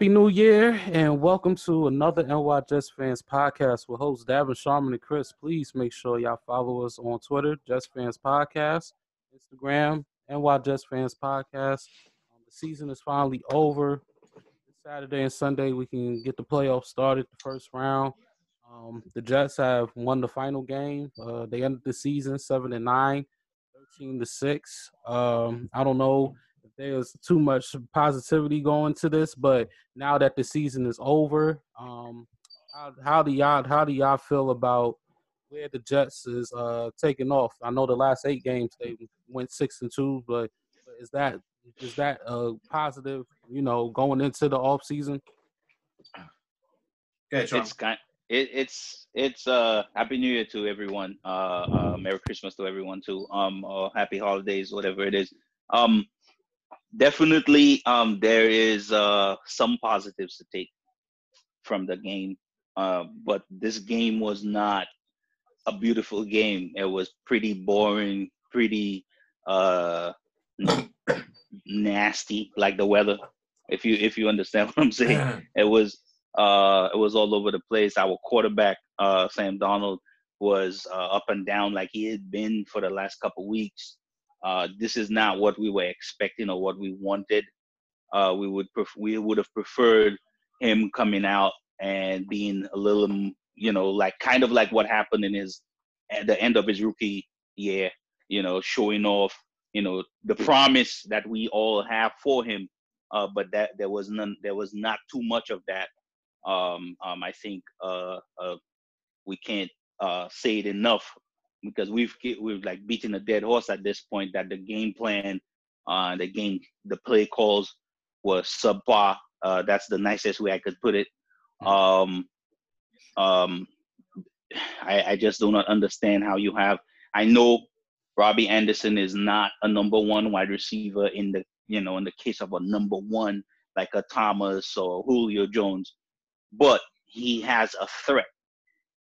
Happy New Year and welcome to another NY Jets Fans podcast with hosts Davin Sharman and Chris. Please make sure y'all follow us on Twitter, Jets Fans Podcast, Instagram, NY Jets Fans Podcast. Um, the season is finally over. Saturday and Sunday we can get the playoffs started, the first round. Um, the Jets have won the final game. Uh, they ended the season seven and nine, 13 to six. Um, I don't know there's too much positivity going to this, but now that the season is over, um, how, how do y'all how do y'all feel about where the Jets is uh, taking off? I know the last eight games they went six and two, but is that is that a positive? You know, going into the off season. Yeah, it's kind. It, it's it's uh happy New Year to everyone. Uh, uh, Merry Christmas to everyone too. Um, or happy holidays, whatever it is. Um, definitely um, there is uh, some positives to take from the game, uh, but this game was not a beautiful game. It was pretty boring, pretty uh, nasty, like the weather. If you if you understand what I'm saying, it was uh, it was all over the place. Our quarterback, uh, Sam Darnold was uh, up and down like he had been for the last couple weeks. Uh, this is not what we were expecting or what we wanted. Uh, we would pref- we would have preferred him coming out and being a little, you know, like kind of like what happened in his at the end of his rookie year. You know, showing off, you know, the promise that we all have for him. Uh, but that there was none. There was not too much of that. Um, um, I think uh, uh, we can't say it enough because we've we've like beaten a dead horse at this point that the game plan, uh, the game, the play calls was subpar. Uh, that's the nicest way I could put it. Mm-hmm. Um, um, I, I just do not understand how you have. I know Robbie Anderson is not a number one wide receiver in the you know in the case of a number one like a Thomas or Julio Jones, but he has a threat,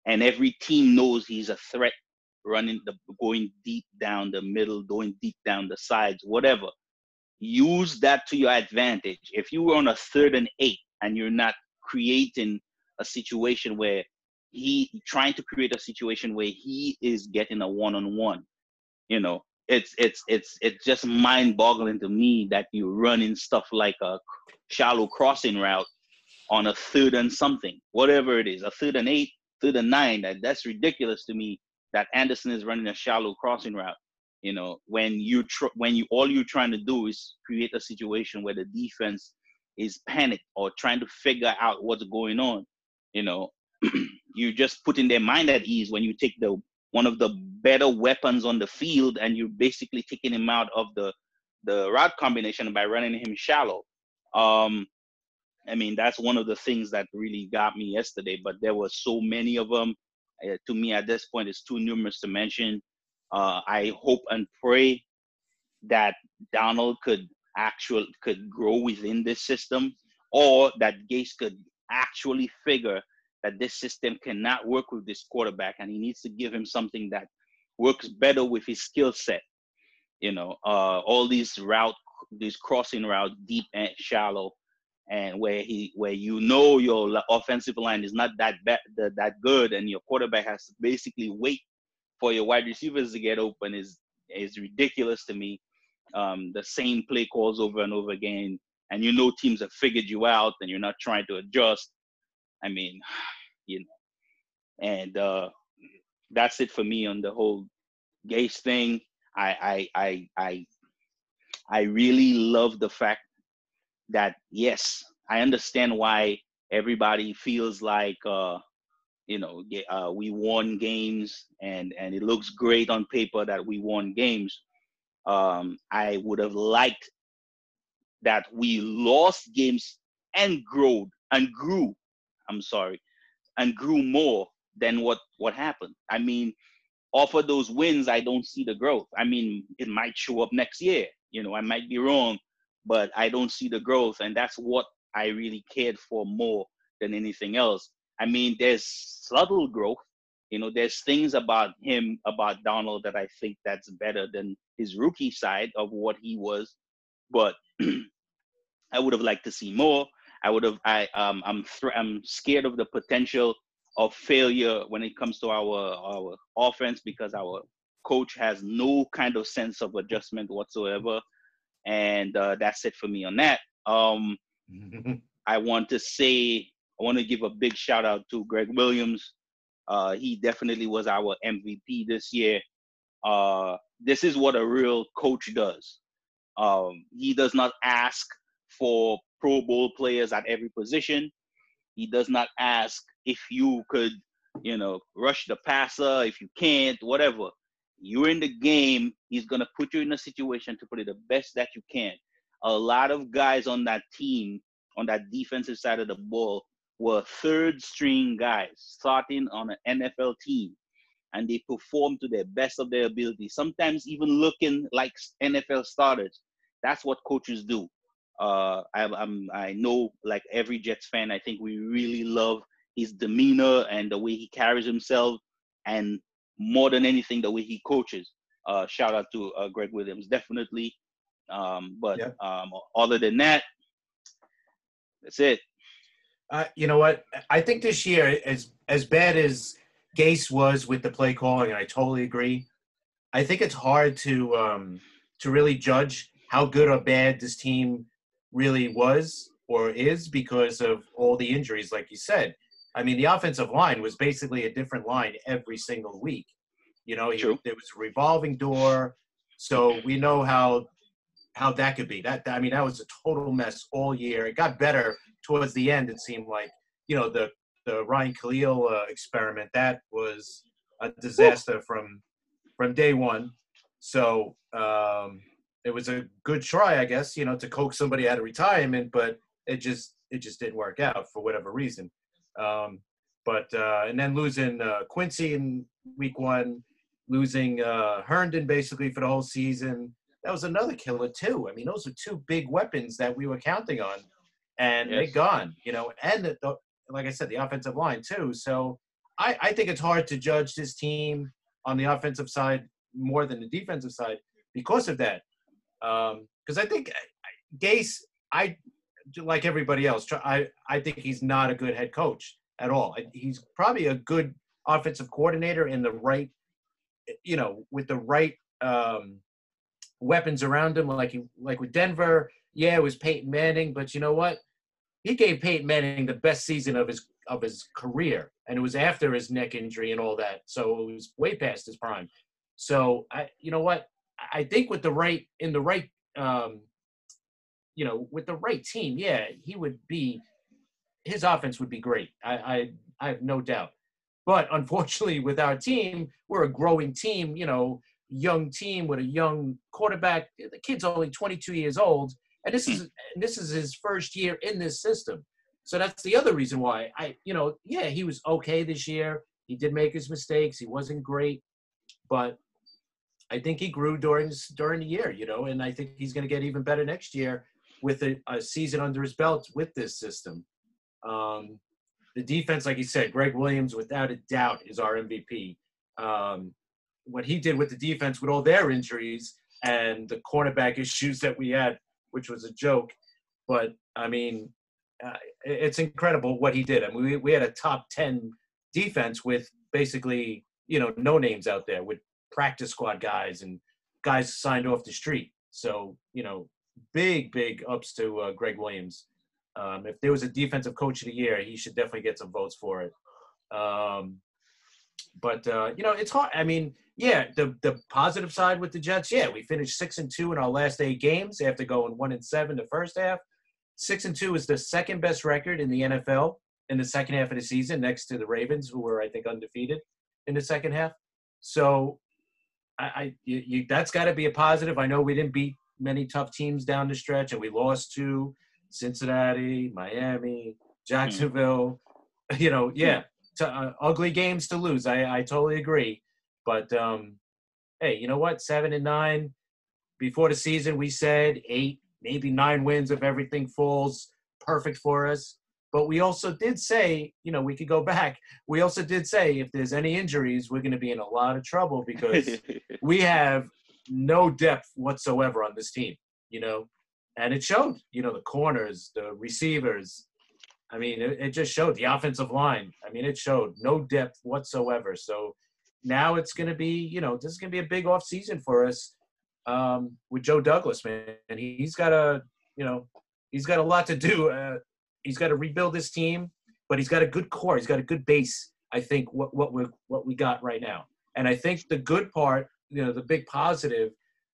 and every team knows he's a threat running the going deep down the middle, going deep down the sides, whatever. Use that to your advantage. If you were on a third and eight and you're not creating a situation where he trying to create a situation where he is getting a one-on-one, you know, it's it's it's it's just mind-boggling to me that you're running stuff like a shallow crossing route on a third and something, whatever it is, a third and eight, third and nine. That that's ridiculous to me that Anderson is running a shallow crossing route. You know, when you tr- when you all you're trying to do is create a situation where the defense is panicked or trying to figure out what's going on. You know, you're just putting their mind at ease when you take the one of the better weapons on the field and you're basically taking him out of the the route combination by running him shallow. Um, I mean, that's one of the things that really got me yesterday. But there were so many of them uh, to me at this point is too numerous to mention. Uh, I hope and pray that Darnold could actually could grow within this system, or that Gase could actually figure that this system cannot work with this quarterback, and he needs to give him something that works better with his skill set. You know, uh, all these route, these crossing routes, deep and shallow, and where he where you know your offensive line is not that bad, that good, and your quarterback has to basically wait for your wide receivers to get open is is ridiculous to me. Um, the same play calls over and over again, and you know teams have figured you out, and you're not trying to adjust. I mean, you know, and uh, that's it for me on the whole Gase thing. I I I I I really love the fact that yes, I understand why everybody feels like uh, you know uh, we won games and and it looks great on paper that we won games. Um, I would have liked that we lost games and grew and grew. I'm sorry, and grew more than what what happened. I mean, off of those wins, I don't see the growth. I mean, it might show up next year. You know, I might be wrong, but I don't see the growth. And that's what I really cared for more than anything else. I mean, there's subtle growth. You know, there's things about him, about Darnold, that I think that's better than his rookie side of what he was. But I would have liked to see more. I would have. I um. I'm. Th- I'm scared of the potential of failure when it comes to our our offense because our coach has no kind of sense of adjustment whatsoever, and uh, that's it for me on that. Um, I want to say I want to give a big shout out to Gregg Williams. Uh, he definitely was our MVP this year. Uh, this is what a real coach does. Um, he does not ask for Pro Bowl players at every position. He does not ask if you could, you know, rush the passer, if you can't, whatever. You're in the game. He's gonna put you in a situation to play the best that you can. A lot of guys on that team, on that defensive side of the ball, were third string guys starting on an NFL team and they perform to the best of their ability, sometimes even looking like NFL starters. That's what coaches do. Uh, I, I'm, I know, like every Jets fan, I think we really love his demeanor and the way he carries himself, and more than anything, the way he coaches. Uh, shout out to uh, Gregg Williams, definitely. Um, but yeah. um, other than that, that's it. Uh, you know what? I think this year, as as bad as Gase was with the play calling, and I totally agree. I think it's hard to um, to really judge how good or bad this team really was or is because of all the injuries, like you said. I mean, the offensive line was basically a different line every single week. You know, True. there was a revolving door, so we know how how that could be. That I mean, that was a total mess all year. It got better towards the end. It seemed like you know the the Ryan Kalil uh, experiment that was a disaster from from day one. So um, it was a good try, I guess, you know, to coax somebody out of retirement, but it just it just didn't work out for whatever reason. Um, but uh, and then losing uh, Quincy in week one, losing uh, Herndon basically for the whole season. That was another killer too. I mean, those are two big weapons that we were counting on, and yes. they're gone. You know, and the, the, like I said, the offensive line too. So I, I think it's hard to judge this team on the offensive side more than the defensive side because of that. Because um, I think Gase, I like everybody else. I I think he's not a good head coach at all. He's probably a good offensive coordinator in the right, you know, with the right um, weapons around him. Like like with Denver, yeah, it was Peyton Manning, but you know what? he gave Peyton Manning the best season of his of his career, and it was after his neck injury and all that. So it was way past his prime. So I, you know what, I think with the right in the right, um, you know, with the right team, yeah, he would be. His offense would be great. I, I, I have no doubt. But unfortunately, with our team, we're a growing team. You know, young team with a young quarterback. The kid's only 22 years old and this is and this is his first year in this system. So that's the other reason why I, you know, yeah, he was okay this year. He did make his mistakes. He wasn't great, but I think he grew during during the year, you know, and I think he's going to get even better next year with a, a, season under his belt with this system. Um, the defense, like you said, Gregg Williams, without a doubt, is our MVP. Um, what he did with the defense, with all their injuries and the cornerback issues that we had which was a joke. But I mean, uh, it's incredible what he did. I mean, we, we had a top 10 defense with basically, you know, no names out there with practice squad guys and guys signed off the street. So, you know, big, big ups to uh, Gregg Williams. Um, if there was a defensive coach of the year, he should definitely get some votes for it. Um, but uh, you know, it's hard. I mean, yeah, the the positive side with the Jets, yeah, we finished six and two in our last eight games after going one and seven the first half. Six and two is the second best record in the NFL in the second half of the season, next to the Ravens, who were I think undefeated in the second half. So, I, I you, you, that's got to be a positive. I know we didn't beat many tough teams down the stretch, and we lost to Cincinnati, Miami, Jacksonville. Mm. You know, yeah, to, uh, ugly games to lose. I, I totally agree. But um, hey, you know what? Seven and nine. Before the season, we said eight, maybe nine wins if everything falls perfect for us. But we also did say, you know, we could go back. We also did say if there's any injuries, we're going to be in a lot of trouble because we have no depth whatsoever on this team, you know. And it showed, you know, the corners, the receivers, I mean, it, it just showed the offensive line. I mean, it showed no depth whatsoever. So now it's going to be, you know, this is going to be a big off season for us um, with Joe Douglas, man. And he's got a, you know, he's got a lot to do. Uh, he's got to rebuild his team, but he's got a good core. He's got a good base. I think what what we what we got right now, and I think the good part, you know, the big positive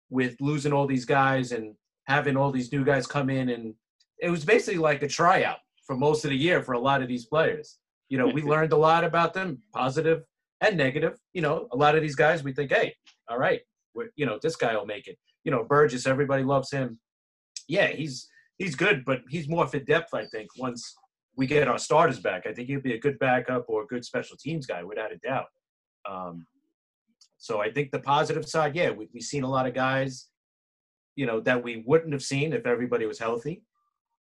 with losing all these guys and having all these new guys come in, and it was basically like a tryout for most of the year for a lot of these players. You know, we learned a lot about them, positive and negative. You know, a lot of these guys, we think, hey, all right, you know, this guy will make it. You know, Burgess, everybody loves him. Yeah, he's he's good, but he's more for depth. I think once we get our starters back, I think he'll be a good backup or a good special teams guy without a doubt. Um, so I think the positive side, yeah, we, we've seen a lot of guys, you know, that we wouldn't have seen if everybody was healthy.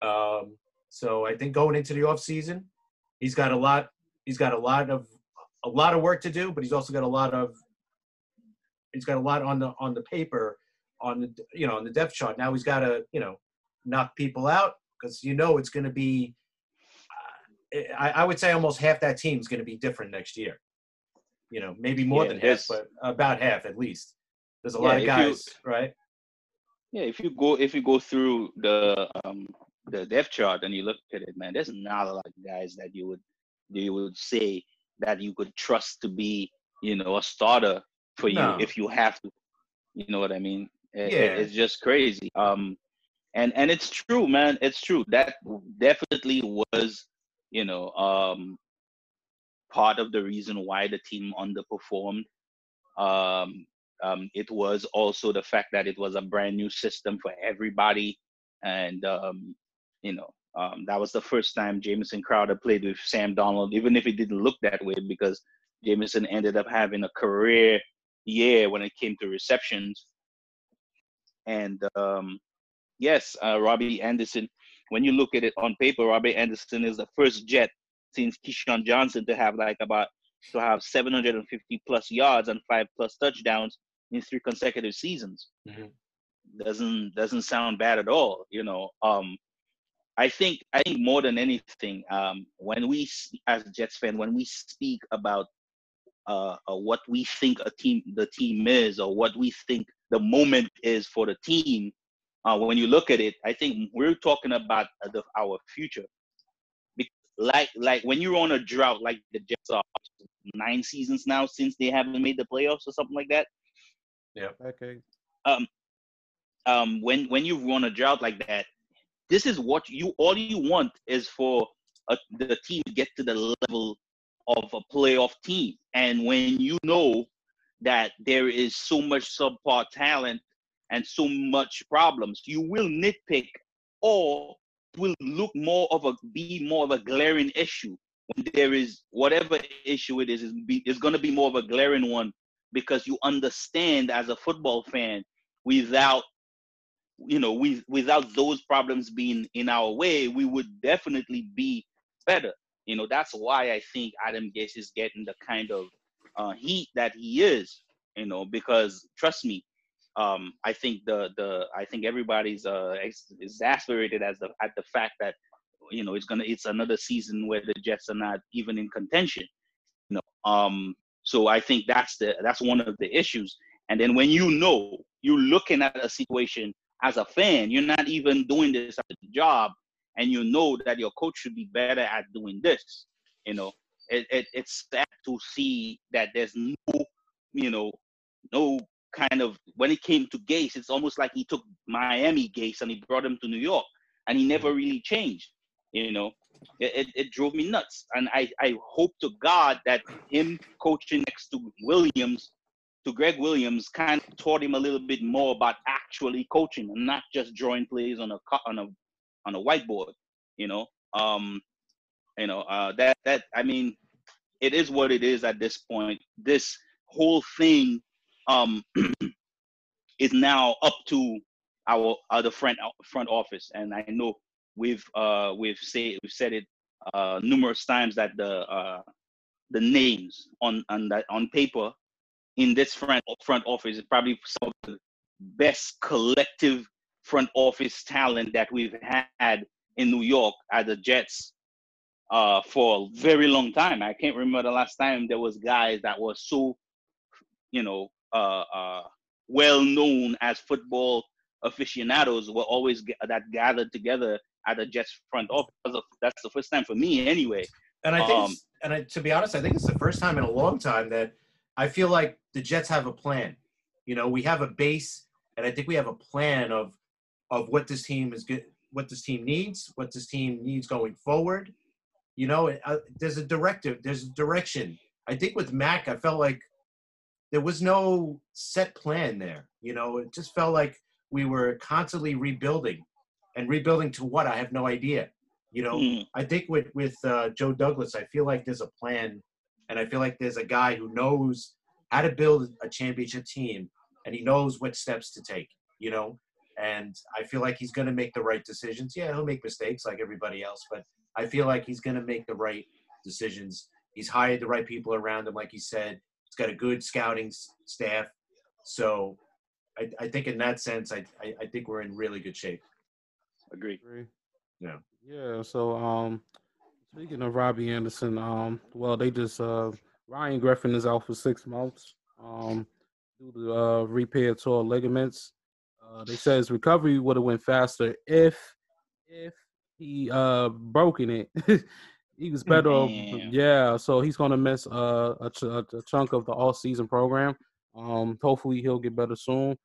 Um, so I think going into the off season, he's got a lot. He's got a lot of a lot of work to do, but he's also got a lot of he's got a lot on the on the paper on the you know on the depth chart. Now he's got to you know knock people out because you know it's going to be. Uh, I, I, would say almost half that team is going to be different next year. You know, maybe more yeah, than half, but about half at least. There's a yeah, lot of guys, you, right? Yeah, if you go if you go through the um, the depth chart and you look at it, man, there's not a lot of guys that you would you would say that you could trust to be, you know, a starter for you no. if you have to. You know what I mean? It, yeah. It, it's just crazy. Um, and and it's true, man. It's true. That definitely was, you know, um, part of the reason why the team underperformed. Um, um, it was also the fact that it was a brand new system for everybody, and um, you know, um, that was the first time Jamison Crowder played with Sam Darnold, even if it didn't look that way, because Jamison ended up having a career year when it came to receptions. And um, yes, uh, Robbie Anderson, when you look at it on paper, Robbie Anderson is the first Jet since Keyshawn Johnson to have like about to have 750 plus yards and five plus touchdowns in three consecutive seasons. Mm-hmm. Doesn't doesn't sound bad at all, you know. Um, I think I think more than anything, um, when we as Jets fan, when we speak about uh, uh, what we think a team the team is or what we think the moment is for the team, uh, when you look at it, I think we're talking about the, our future. Like like when you're on a drought, like the Jets are nine seasons now since they haven't made the playoffs or something like that. Yeah. Okay. Um, um, when when you run a drought like that, this is what you all you want is for a, the team to get to the level of a playoff team. And when you know that there is so much subpar talent and so much problems, you will nitpick or will look more of a be more of a glaring issue when there is whatever issue it is is, is going to be more of a glaring one because you understand as a football fan without you know, we without those problems being in our way, we would definitely be better. You know, that's why I think Adam Gase is getting the kind of uh, heat that he is. You know, because trust me, um, I think the the I think everybody's uh, ex- exasperated as the at the fact that you know it's gonna it's another season where the Jets are not even in contention. You know, um, so I think that's the that's one of the issues. And then when you know you're looking at a situation as a fan, you're not even doing this job, and you know that your coach should be better at doing this. You know, it, it, it's sad to see that there's no, you know, no kind of when it came to Gase, it's almost like he took Miami Gase and he brought him to New York, and he never mm-hmm. really changed. You know, it, it, it, drove me nuts, and I I hope to God that him coaching next to Williams to Gregg Williams kind of taught him a little bit more about actually coaching and not just drawing plays on a on a on a whiteboard. You know, um, you know uh, that that I mean, it is what it is at this point. This whole thing um, is now up to our other front front office, and I know we've uh, we've said we've said it uh, numerous times that the uh, the names on on that on paper in this front front office is probably some of the best collective front office talent that we've had in New York at the Jets uh, for a very long time. I can't remember the last time there was guys that were so, you know, uh, uh, well known as football aficionados were always g- that gathered together at the Jets front office. That's the first time for me, anyway. And I think, Um, and I, to be honest, I think it's the first time in a long time that I feel like the Jets have a plan. You know, we have a base, and I think we have a plan of of what this team is good, what this team needs, what this team needs going forward. You know, it, uh, there's a directive, there's a direction. I think with Mac, I felt like there was no set plan there. You know, it just felt like we were constantly rebuilding, and rebuilding to what I have no idea. You know, Mm, I think with with uh, Joe Douglas, I feel like there's a plan, and I feel like there's a guy who knows how to build a championship team, and he knows what steps to take. You know, and I feel like he's going to make the right decisions. Yeah, he'll make mistakes like everybody else, but I feel like he's going to make the right decisions. He's hired the right people around him, like he said. He's got a good scouting s- staff, so I, I think in that sense, I, I I think we're in really good shape. agree. Agree. Yeah. Yeah. So, um, speaking of Robbie Anderson, um, well, they just uh, Ryan Griffin is out for six months, um, due to uh, repair tore ligaments. Uh, they said his recovery would have went faster if if he uh broken it. he was better. off- Damn. yeah. So he's gonna miss uh, a, ch- a chunk of the all season program. Um, hopefully he'll get better soon.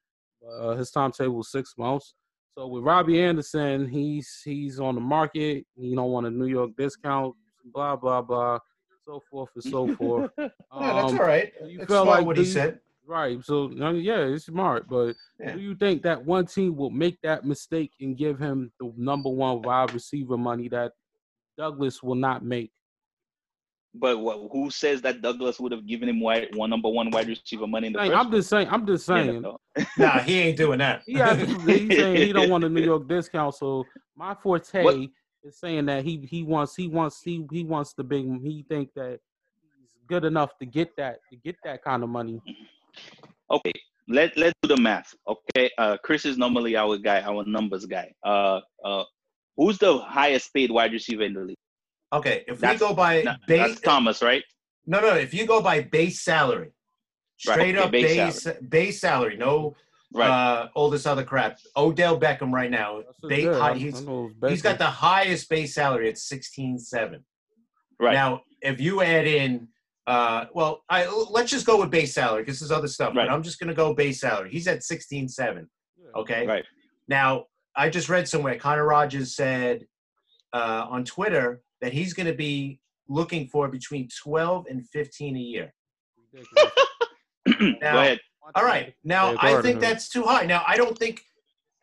Uh, his timetable is six months. So with Robbie Anderson, he's he's on the market. He don't want a New York discount. Blah blah blah, so forth and so forth. yeah, that's Um, all right. you It's felt smart like what he the- said. Right. So I mean, yeah, it's smart. But Yeah. do you think that one team will make that mistake and give him the number one wide receiver money that Douglas will not make? But what, who says that Douglas would have given him wide, one number one wide receiver money in the Saying- first I'm just saying. I'm just saying. You know? Nah, he ain't doing that. He has, he's saying he don't want a New York discount. So my forte What- is saying that he he wants he wants he he wants the big. He think that he's good enough to get that to get that kind of money. Okay, let let's do the math. Okay, uh, Chris is normally our guy, our numbers guy. Uh, uh, who's the highest paid wide receiver in the league? Okay, if That's- we go by No, base, that's Thomas, right? no, no, if you go by base salary, Right, straight okay, up base base base salary, no Right. uh, all this other crap. Odell Beckham right now, That's a base, good- high, I- I he's he's got the highest base salary at sixteen seven. right. Now, if you add in, uh, well, I let's just go with base salary because there's other stuff. Right. But I'm just gonna go base salary. He's at sixteen seven. Yeah. Okay. Right. Now, I just read somewhere Connor Rogers said uh, on Twitter that he's going to be looking for between 12 and 15 a year. Now- Go ahead. All right. Now, Yeah, I think that's too high. Now, I don't think.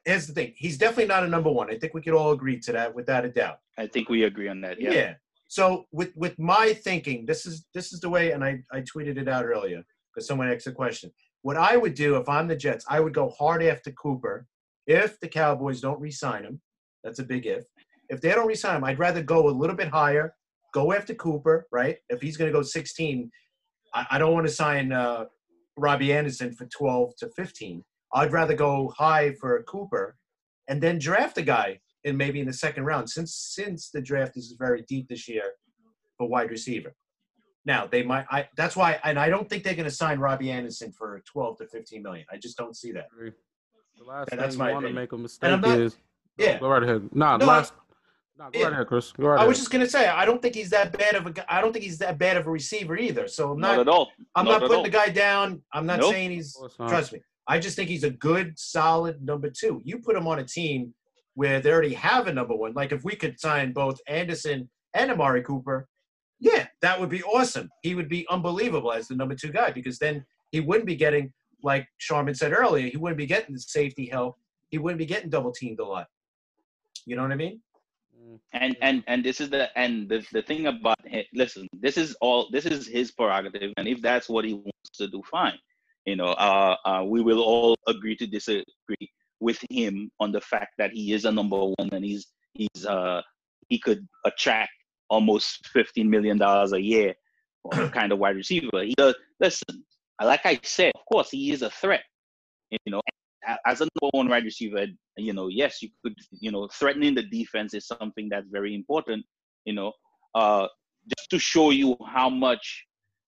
Here's the thing. He's definitely not a number one. I think we could all agree to that without a doubt. I think we agree on that. Yeah. Yeah. So with with my thinking, this is this is the way, and I I tweeted it out earlier because someone asked a question. What I would do if I'm the Jets, I would go hard after Cooper. If the Cowboys don't re-sign him, that's a big if. If they don't re-sign him, I'd rather go a little bit higher. Go after Cooper, right? If he's going to go 16, I, I don't want to sign uh, Robbie Anderson for 12 to 15. I'd rather go high for Cooper, and then draft a guy in maybe in the second round. Since since the draft is very deep this year for wide receiver. Now they might. I that's why, and I don't think they're going to sign Robbie Anderson for 12 to 15 million. I just don't see that. Agree. The last Yeah, thing that's you my want to make a I'm mistake not- is Yeah. Go right ahead. Nah, No, last. Nah, go yeah. right ahead, Chris. Go right I ahead. was just going to say I don't think he's that bad of a. I don't think he's that bad of a receiver either. So I'm Not, not. at all. I'm Not not, putting all. the guy down. I'm not Nope. saying he's. Of not. Trust me. I just think he's a good, solid number two. You put him on a team where they already have a number one. Like if we could sign both Anderson and Amari Cooper, yeah, that would be awesome. He would be unbelievable as the number two guy because then he wouldn't be getting, like Sharman said earlier, he wouldn't be getting the safety help. He wouldn't be getting double teamed a lot. You know what I mean? Mm. and and and this is the and the, the thing about him, listen this is all this is his prerogative and if that's what he wants to do fine you know uh, uh we will all agree to disagree with him on the fact that he is a number one and he's he's uh he could attract almost 15 million dollars a year kind of wide receiver he does listen like i said of course he is a threat you know as a number one wide receiver, you know, yes, you could, you know, threatening the defense is something that's very important, you know. uh, just to show you how much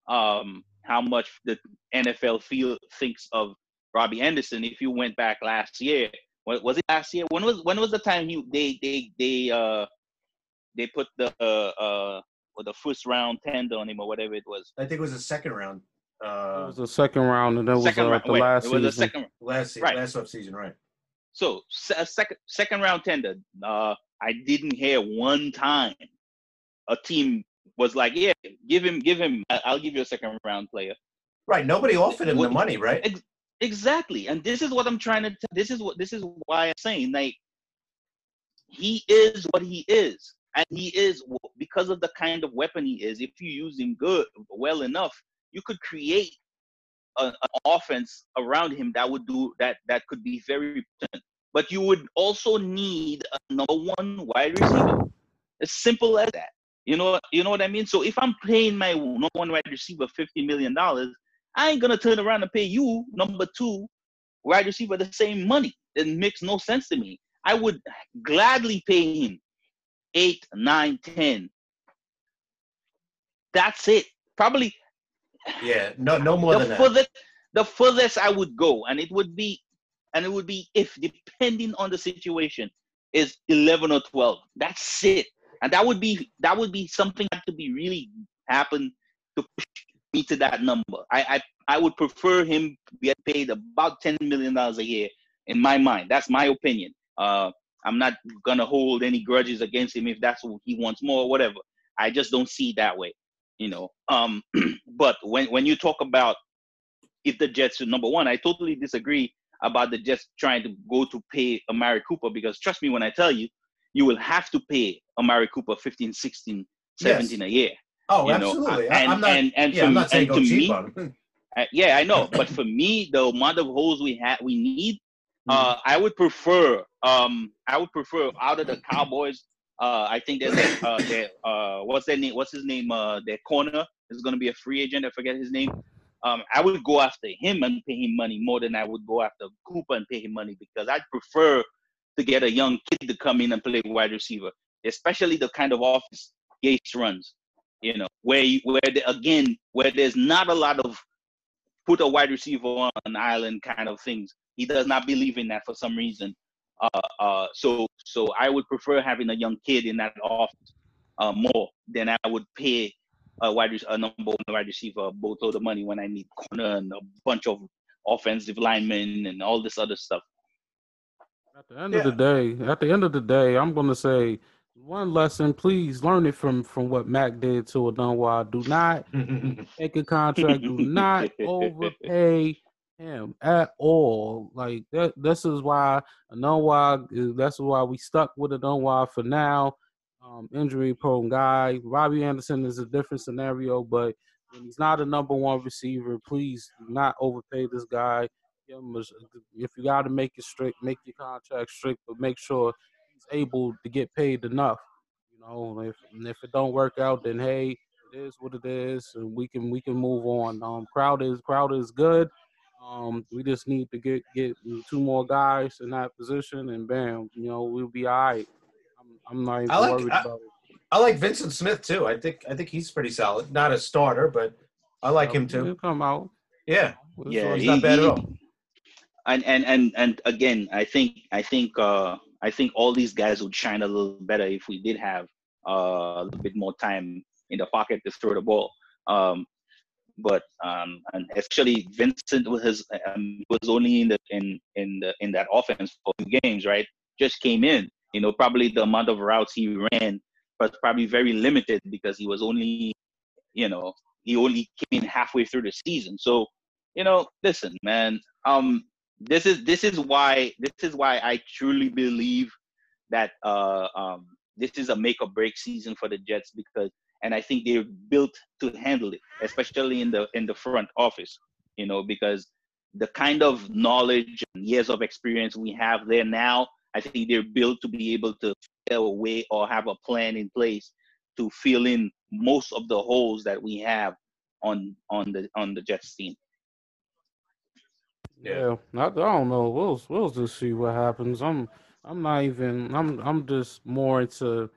um, how much the NFL feel thinks of Robbie Anderson. If you went back last year, was it last year? When was when was the time you they they they uh they put the uh uh or the first round tender on him or whatever it was? I think it was the second round. Uh, it was the second round, and that was uh, round, the wait, last it was season. The second, last right. last off season, right? So a second second round tender. Uh, I didn't hear one time a team was like, "Yeah, give him, give him. I'll give you a second round player." Right. Nobody offered him what, the money, right? Ex- exactly. And this is what I'm trying to. T- this is what. This is why I'm saying like he is what he is, and he is because of the kind of weapon he is. If you use him good, well enough, you could create an offense around him that would do that. That could be very important. But you would also need a number one wide receiver. As simple as that. You know, you know what I mean. So if I'm paying my number one wide receiver fifty million dollars, I ain't gonna turn around and pay you number two wide receiver the same money. It makes no sense to me. I would gladly pay him eight, nine, ten. That's it. Probably. Yeah, no, no more the than furthest, that. The furthest I would go, and it would be, and it would be if depending on the situation, is eleven or twelve. That's it and that would be that would be something that to be really happen to push me to that number. I I, I would prefer him get paid about ten million dollars a year in my mind. That's my opinion. Uh, I'm not gonna hold any grudges against him if that's what he wants more or whatever. I just don't see it that way, you know. Um, but when when you talk about if the Jets are number one, I totally disagree about the Jets trying to go to pay Amari Cooper because trust me when I tell you, you will have to pay Amari Cooper 15, 16, 17 yes. a year. Oh, you absolutely. Know? And, I'm not, and, and yeah, for, I'm not saying go cheap on uh, yeah, I know. but for me, the amount of holes we have, we need, uh, mm-hmm. I would prefer, um, I would prefer out of the Cowboys. Uh, I think there's a, uh, their, uh, what's their name? What's his name? Uh, their corner is going to be a free agent. I forget his name. Um, I would go after him and pay him money more than I would go after Cooper and pay him money because I'd prefer to get a young kid to come in and play wide receiver, especially the kind of offense Gase runs. You know, where you, where the, again where there's not a lot of put a wide receiver on an island kind of things. He does not believe in that for some reason. Uh, uh, so so I would prefer having a young kid in that offense uh, more than I would pay a wide a number one wide receiver both of the money when I need corner and a bunch of offensive linemen and all this other stuff. At the end yeah. of the day, at the end of the day, I'm gonna say one lesson. Please learn it from from what Mac did to a Enunwa. Do not take a contract. Do not overpay him at all. Like that. This is why Enunwa. That's why we stuck with Enunwa for now. Um, injury prone guy. Robbie Anderson is a different scenario, but when he's not a number one receiver, please do not overpay this guy if you got to make it strict, make your contract strict, but make sure he's able to get paid enough. You know, if if it don't work out, then hey, it is what it is, and we can we can move on. Um, Crowder is Crowder is good. Um, we just need to get get two more guys in that position, and bam, you know, we'll be all right. I'm, I'm not even like, worried I, about it. I like Vyncint Smith too. I think I think he's pretty solid. Not a starter, but I like him too. He'll come out. Yeah, yeah, he's he, not bad he, at all and and and and again, I think I think uh, I think all these guys would shine a little better if we did have uh, a little bit more time in the pocket to throw the ball. Um, but um, and especially Vyncint with his um, was only in the in in the in that offense for two games, right? Just came in. You know, probably the amount of routes he ran was probably very limited because he was only, you know, he only came in halfway through the season. So, you know, listen, man. Um, this is this is why this is why I truly believe that uh, um, this is a make or break season for the Jets because, and I think they're built to handle it, especially in the in the front office. You know, because the kind of knowledge and years of experience we have there now, I think they're built to be able to fill a way or have a plan in place to fill in most of the holes that we have on on the on the Jets team. Yeah, I, I don't know. We'll we'll just see what happens. I'm I'm not even. I'm I'm just more into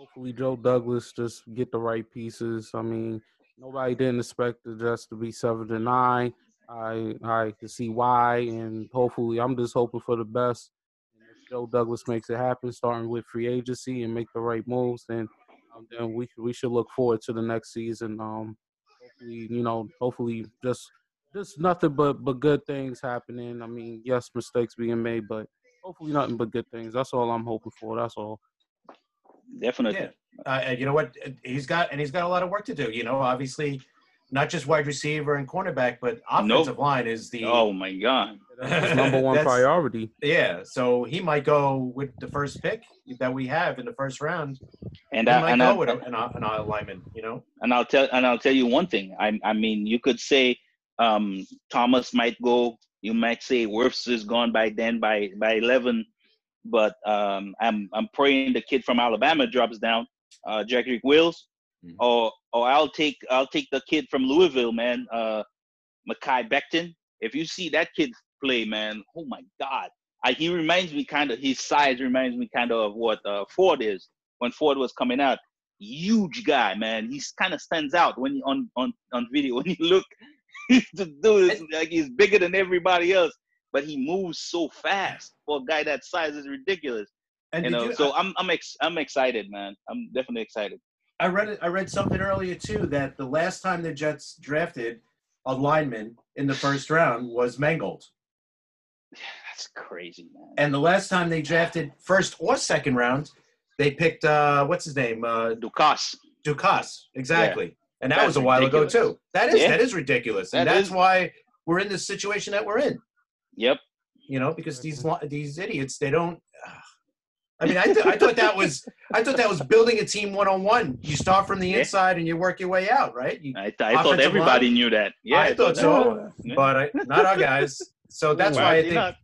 hopefully Joe Douglas just get the right pieces. I mean, nobody didn't expect the Jets to be seven to nine. I I can see why, and hopefully, I'm just hoping for the best. And if Joe Douglas makes it happen, starting with free agency and make the right moves, then um, then we we should look forward to the next season. Um, hopefully, you know, hopefully, just just nothing but but good things happening. I mean, yes, mistakes being made, but hopefully, nothing but good things. That's all I'm hoping for. That's all. Definitely. Yeah. Uh, you know what? He's got and he's got a lot of work to do. You know, obviously, not just wide receiver and cornerback, but offensive line is the Oh my God. Number one priority. Yeah, so he might go with the first pick that we have in the first round. And He I, might and, go I, with a- an, an alignment. You know, and I'll tell and I'll tell you one thing. I I mean, you could say um, Thomas might go. You might say Wirfs is gone by then by by eleven, but um, I'm I'm praying the kid from Alabama drops down, uh, Jedrick Wills, Mhm. or or I'll take I'll take the kid from Louisville, man, uh, Mekhi Becton. If you see that kid play, man, oh my God, I, he reminds me kind of his size reminds me kind of what uh, Ford is when Ford was coming out huge guy, man. He's kind of stands out when you on on on video. When you look, the dude is like he's bigger than everybody else, but he moves so fast for a guy that size is ridiculous. and You know, you- so I'm I'm ex- I'm excited, man. I'm definitely excited. I read it. I read something earlier too that the last time the Jets drafted a lineman in the first round was Mangold, Yeah, That's crazy, man. and the last time they drafted first or second round, they picked uh, what's his name, uh, Dukas. Dukas. Exactly, and that That's was a while ridiculous. ago too. That is Yeah. that is ridiculous, and That that's is. why we're in the situation that we're in. Yep. You know, because these these idiots they don't. I mean, I, th- I thought that was I thought that was building a team one on one. You start from the Yeah. inside and you work your way out, right? You, I, th- I thought everybody line? knew that. Yeah, I thought that. so. Yeah. but I, not our guys. So that's why I think not.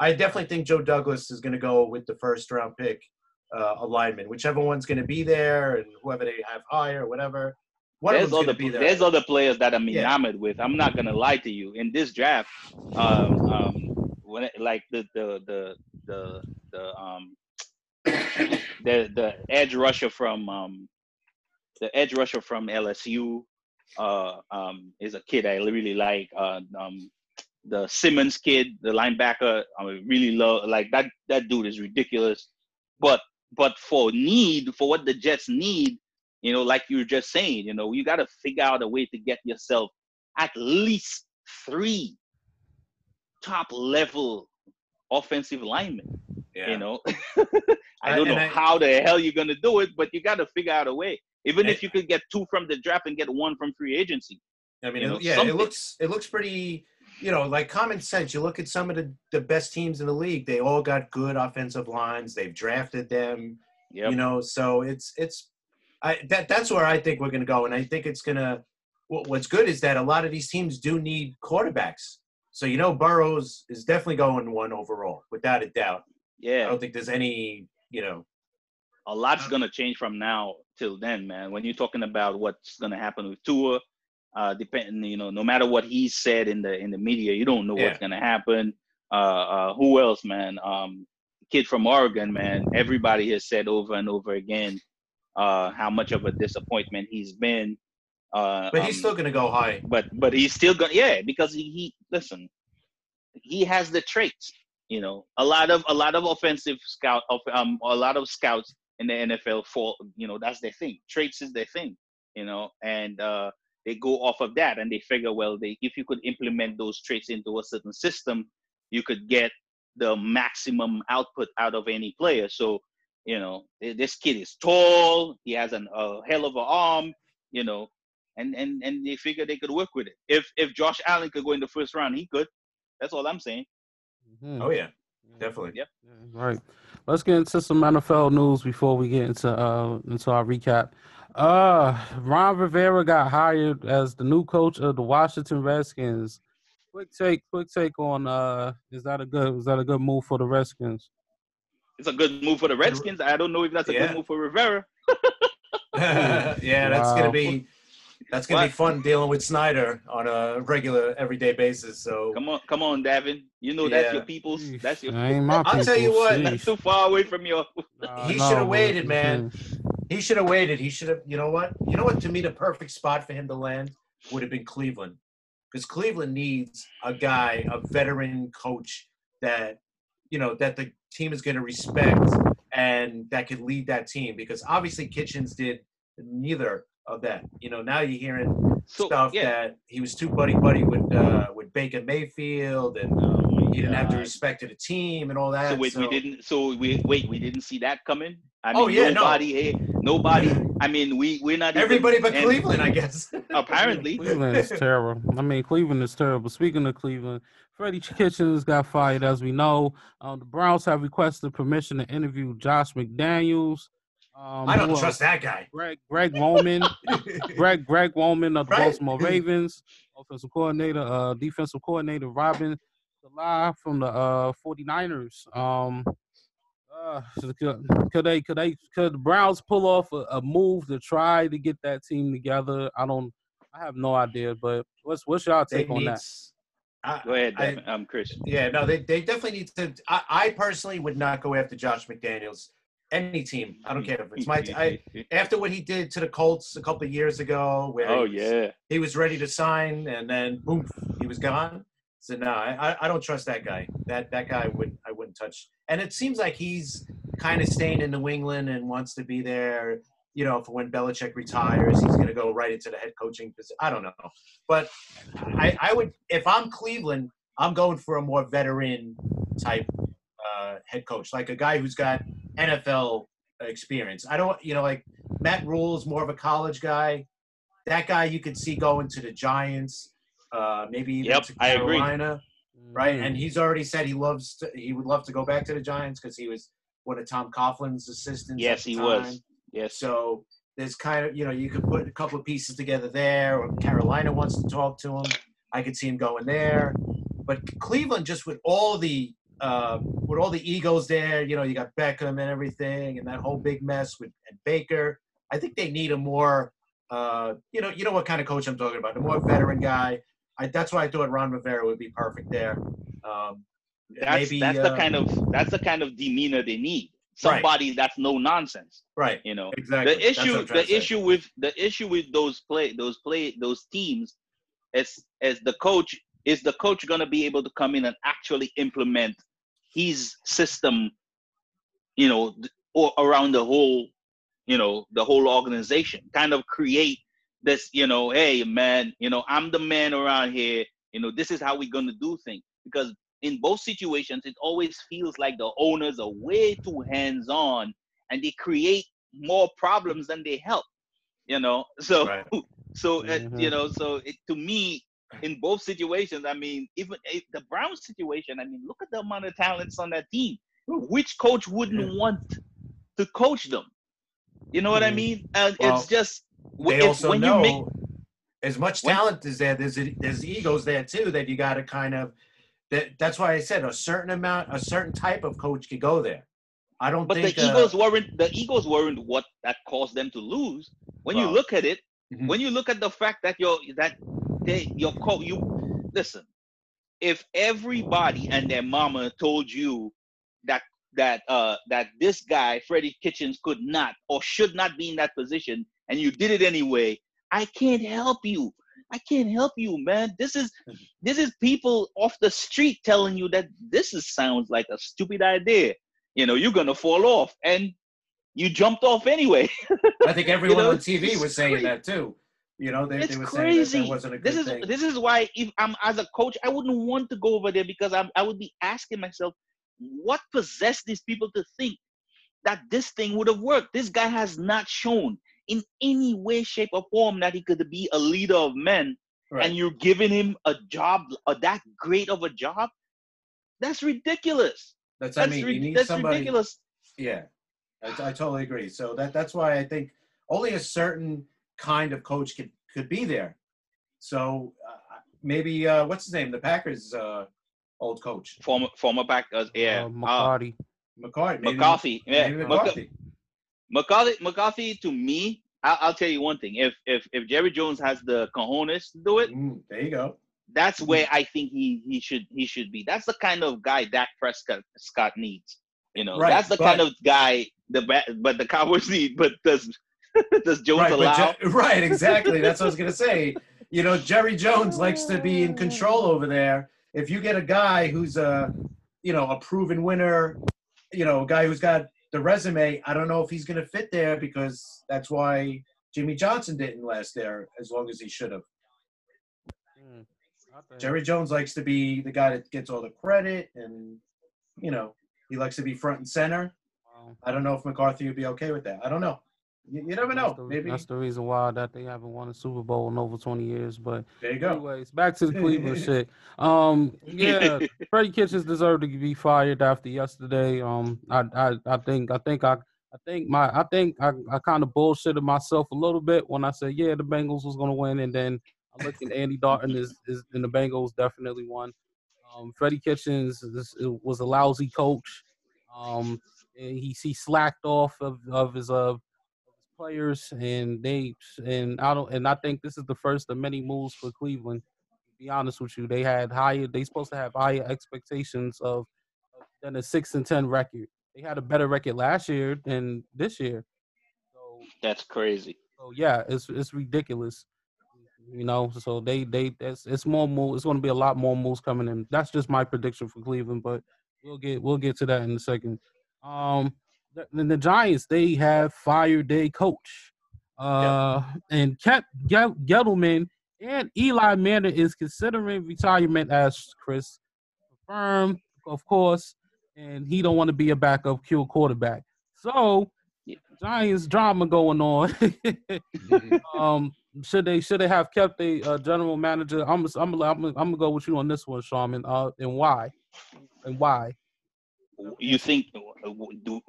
I definitely think Joe Douglas is going to go with the first round pick, uh, alignment, whichever one's going to be there, and whoever they have higher, whatever. One there's other there. there's other players that I'm Yeah. enamored with. I'm not gonna lie to you. In this draft, um, um, when it, like the the the the the um the the edge rusher from um the edge rusher from LSU uh um is a kid I really like. Uh, um, the Simmons kid, the linebacker, I really love. Like that that dude is ridiculous. But but for need for what the Jets need, you know, like you were just saying, you know, you got to figure out a way to get yourself at least three top level offensive linemen. yeah. You know, I- I don't know I- how the hell you're gonna do it, but you got to figure out a way. Even if you could get two from the draft and get one from free agency. I mean, it- know, yeah, something. it looks it looks pretty. You know, like common sense. You look at some of the, the best teams in the league; they all got good offensive lines. They've drafted them. Yep. You know, so it's it's I that that's where I think we're going to go, and I think it's going to. What, what's good is that a lot of these teams do need quarterbacks. So you know, Burrows is definitely going one overall, without a doubt. Yeah, I don't think there's any. You know, a lot's gonna change from now till then, man. When you're talking about what's gonna happen with Tua, uh, depending, you know, no matter what he said in the in the media, you don't know what's gonna happen. Uh, uh, who else, man? Um, kid from Oregon, man. Everybody has said over and over again uh, how much of a disappointment he's been. Uh, but he's um, still going to go high. but but he's still gonna yeah because he, he listen he has the traits you know a lot of a lot of offensive scout of um a lot of scouts in the NFL for you know that's their thing traits is their thing you know and uh they go off of that and they figure well they if you could implement those traits into a certain system you could get the maximum output out of any player so you know this kid is tall he has an, a hell of an arm you know and and and they figure they could work with it. If if Josh Allen could go in the first round, he could. That's all I'm saying. Mhm. Oh yeah, definitely. Yep. Yeah, Right. Let's get into some NFL news before we get into uh into our recap. Uh Ron Rivera got hired as the new coach of the Washington Redskins. Quick take, quick take on uh is that a good is that a good move for the Redskins? It's a good move for the Redskins. I don't know if that's a Yeah. good move for Rivera. yeah, that's Wow. gonna be that's gonna be fun dealing with Snyder on a regular, everyday basis. So Come on, come on, Davin. You know that's Yeah. your people's. That's your. that ain't I'll tell you what, sheesh. That's too far away from your. Nah, He no, shoulda but- waited, man. He should have waited. He should have. You know what? You know what? To me, the perfect spot for him to land would have been Cleveland, because Cleveland needs a guy, a veteran coach that you know that the team is going to respect and that could lead that team. Because obviously Kitchens did neither of that. You know, now you're hearing So, stuff yeah. that he was too buddy buddy with uh, with Baker Mayfield, and Oh he didn't have the God. respect of the team and all that. So wait, we didn't. So we wait, we didn't see that coming. I mean, Oh, yeah, no. nobody, here, nobody. I mean, we we're not even- Everybody but and Cleveland, I guess. Apparently, Cleveland is terrible. I mean, Cleveland is terrible. Speaking of Cleveland, Freddie Kitchens got fired, as we know. Um, the Browns have requested permission to interview Josh McDaniels. Um, I don't trust else? that guy. Greg Greg Roman, Greg Greg Roman of the Right. Baltimore Ravens, offensive coordinator, uh, defensive coordinator Robin Saleh from the uh 49ers. Um, uh, could, could they could they could the Browns pull off a, a move to try to get that team together? I don't. I have no idea, but what's what's y'all They take on need. that? I, go ahead, I- Devin. um, Chris. yeah, no, they, they definitely need to. I, I personally would not go after Josh McDaniels. Any team, I don't care if it's my. I, after what he did to the Colts a couple of years ago, where oh he was, yeah. he was ready to sign and then boom, he was gone. So no, I, I- I don't trust that guy. That that guy would I wouldn't touch. And it seems like he's kind of staying in New England and wants to be there. You know, for when Belichick retires, he's going to go right into the head coaching position. I don't know, but I, I would if I'm Cleveland, I'm going for a more veteran type uh, head coach, like a guy who's got NFL experience. I don't, you know, like Matt Rhule's more of a college guy. That guy you could see going to the Giants, uh, maybe even Yep, to I agree. Right? And he's already said he loves, to, he would love to go back to the Giants because he was one of Tom Coughlin's assistants. Yes, he time. was. Yes. So there's kind of, you know, you could put a couple of pieces together there, or Carolina wants to talk to him. I could see him going there. But Cleveland, just with all the uh, with all the egos there, you know, you got Beckham and everything, and that whole big mess with and Baker. I think they need a more, uh, you know, you know what kind of coach I'm talking about, a more veteran guy. I, that's why I thought Ron Rivera would be perfect there. Um, That's maybe, that's the uh, kind of that's the kind of demeanor they need. Right. Somebody that's no nonsense. right. You know. Exactly. the issue the issue with the issue with those play those play those teams as as the coach is the coach going to be able to come in and actually implement his system you know or around the whole you know the whole organization kind of create this you know hey man you know i'm the man around here you know this is how we're going to do things because in both situations it always feels like the owners are way too hands on and they create more problems than they help you know so Right. so uh, you Mhm. know so it, to me in both situations i mean even if the browns situation i mean look at the amount of talents on that team which coach wouldn't Yeah. want to coach them you know what i Mhm. mean and Well, it's just they if- also when know you make as much when- talent is there. There's there's egos there too that you got to kind of. That that's why I said a certain amount, a certain type of coach could go there. I don't but the think. uh, Eagles weren't the Eagles weren't what that caused them to lose. When you look at it, Mhm. when you look at the fact that your that they your co you listen, if everybody and their mama told you that that uh that this guy Freddie Kitchens could not or should not be in that position and you did it anyway, I can't help you. I can't help you, man. This is this is people off the street telling you that this is sounds like a stupid idea. You know, you're gonna fall off, and you jumped off anyway. I think everyone know, on TV was saying crazy. that too. You know, they, it's they were saying that crazy. that wasn't a good This is thing. this is why if I'm as a coach, I wouldn't want to go over there because I'm I would be asking myself, what possessed these people to think that this thing would have worked? This guy has not shown in any way, shape, or form that he could be a leader of men, Right. and you're giving him a job, a, that great of a job. That's ridiculous. that's, That's, I mean, ri- you need that's somebody. ridiculous. Yeah, I, I totally agree. So that that's why I think only a certain kind of coach could could be there. So uh, maybe uh, what's his name? The Packers uh, old coach Former former Packers, yeah. Uh, Uh, McCarty. McCarthy. McCarthy, yeah. Maybe McCarthy. McCarthy, McCarthy, to me, I'll, I'll tell you one thing. If if if Jerry Jones has the cojones to do it, Mm, there you go. that's where I think he he should he should be. That's the kind of guy Dak Prescott Scott needs. You know, Right, that's the but- kind of guy the but the Cowboys need. But does does Jones right, allow? Je- right, exactly. That's what I was gonna say. You know, Jerry Jones likes to be in control over there. If you get a guy who's a, you know, a proven winner, you know, a guy who's got the resume, I don't know if he's gonna fit there because that's why Jimmy Johnson didn't last there as long as he should have. Hmm. Jerry Jones likes to be the guy that gets all the credit, and you know, he likes to be front and center. Wow. I don't know if McCarthy would be okay with that. I don't know. You, you never know. That's the, Maybe that's the reason why that they haven't won a Super Bowl in over 20 years. But there you go. anyways, back to the Cleveland shit. Um, yeah, Freddie Kitchens deserved to be fired after yesterday. Um, I, I, I think, I think, I, I think my, I think I, I kind of bullshitted myself a little bit when I said, yeah, the Bengals was gonna win, and then I looked at Andy Dalton is, is, and the Bengals definitely won. Um, Freddie Kitchens is, was a lousy coach. Um, and he he slacked off of, of his uh players and they and I don't and I think this is the first of many moves for Cleveland. To be honest with you, they had higher. They supposed to have higher expectations of than a six and ten record. They had a better record last year than this year. So That's crazy. so yeah, it's it's ridiculous. You know, so they they it's it's more moves. It's going to be a lot more moves coming in. That's just my prediction for Cleveland, but we'll get we'll get to that in a second. Um, the, the Giants they have fired their coach, uh, and kept Get- Gettleman and Eli Manning is considering retirement as Chris confirmed, of course, and he don't want to be a backup Q quarterback. So Yeah. Giants drama going on. um, should they should they have kept a uh, general manager? I'm I'm I'm I'm gonna go with you on this one, Sharman. Uh, and why? And why? You think do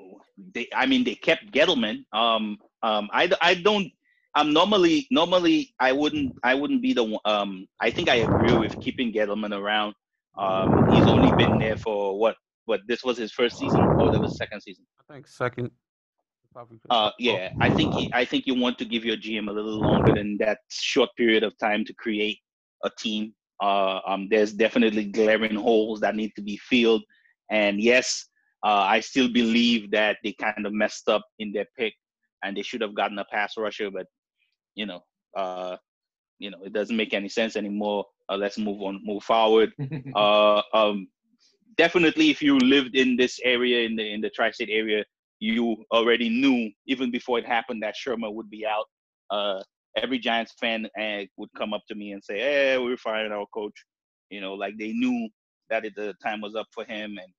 they? I mean, they kept Gettleman. Um, um, I, I don't. I'm normally normally I wouldn't I wouldn't be the one. Um, I think I agree with keeping Gettleman around. Um, he's only been there for what? What? This was his first season, or that was second season. I think second. Uh, yeah, I think he, I think you want to give your GM a little longer than that short period of time to create a team. Uh, um, there's definitely glaring holes that need to be filled, and yes, uh, I still believe that they kind of messed up in their pick, and they should have gotten a pass rusher, but you know, uh, you know, it doesn't make any sense anymore. Uh, let's move on, move forward. uh, um, definitely, if you lived in this area in the in the tri-state area, you already knew even before it happened that Sherman would be out. Uh, every Giants fan uh, would come up to me and say, "Hey, we're firing our coach." You know, like they knew that the time was up for him, and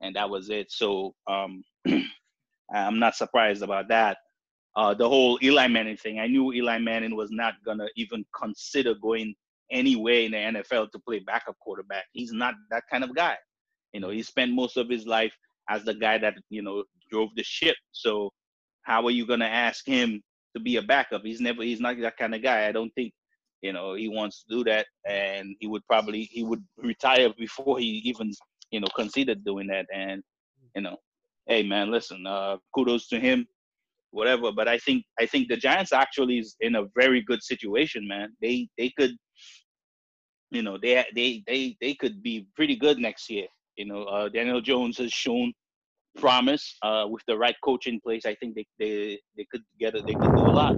and that was it. So um, I'm not surprised about that. Uh, the whole Eli Manning thing, I knew Eli Manning was not gonna even consider going anywhere in the NFL to play backup quarterback. He's not that kind of guy. You know, he spent most of his life as the guy that you know drove the ship. So how are you gonna ask him to be a backup? He's never he's not that kind of guy. I don't think you know he wants to do that, and he would probably he would retire before he even you know considered doing that. And you know, hey man, listen, uh, kudos to him, whatever. But I think I think the Giants actually is in a very good situation, man. They they could. You know they they they they could be pretty good next year. You know, uh, Daniel Jones has shown promise uh, with the right coach in place. I think they they, they could get it. They could do a lot.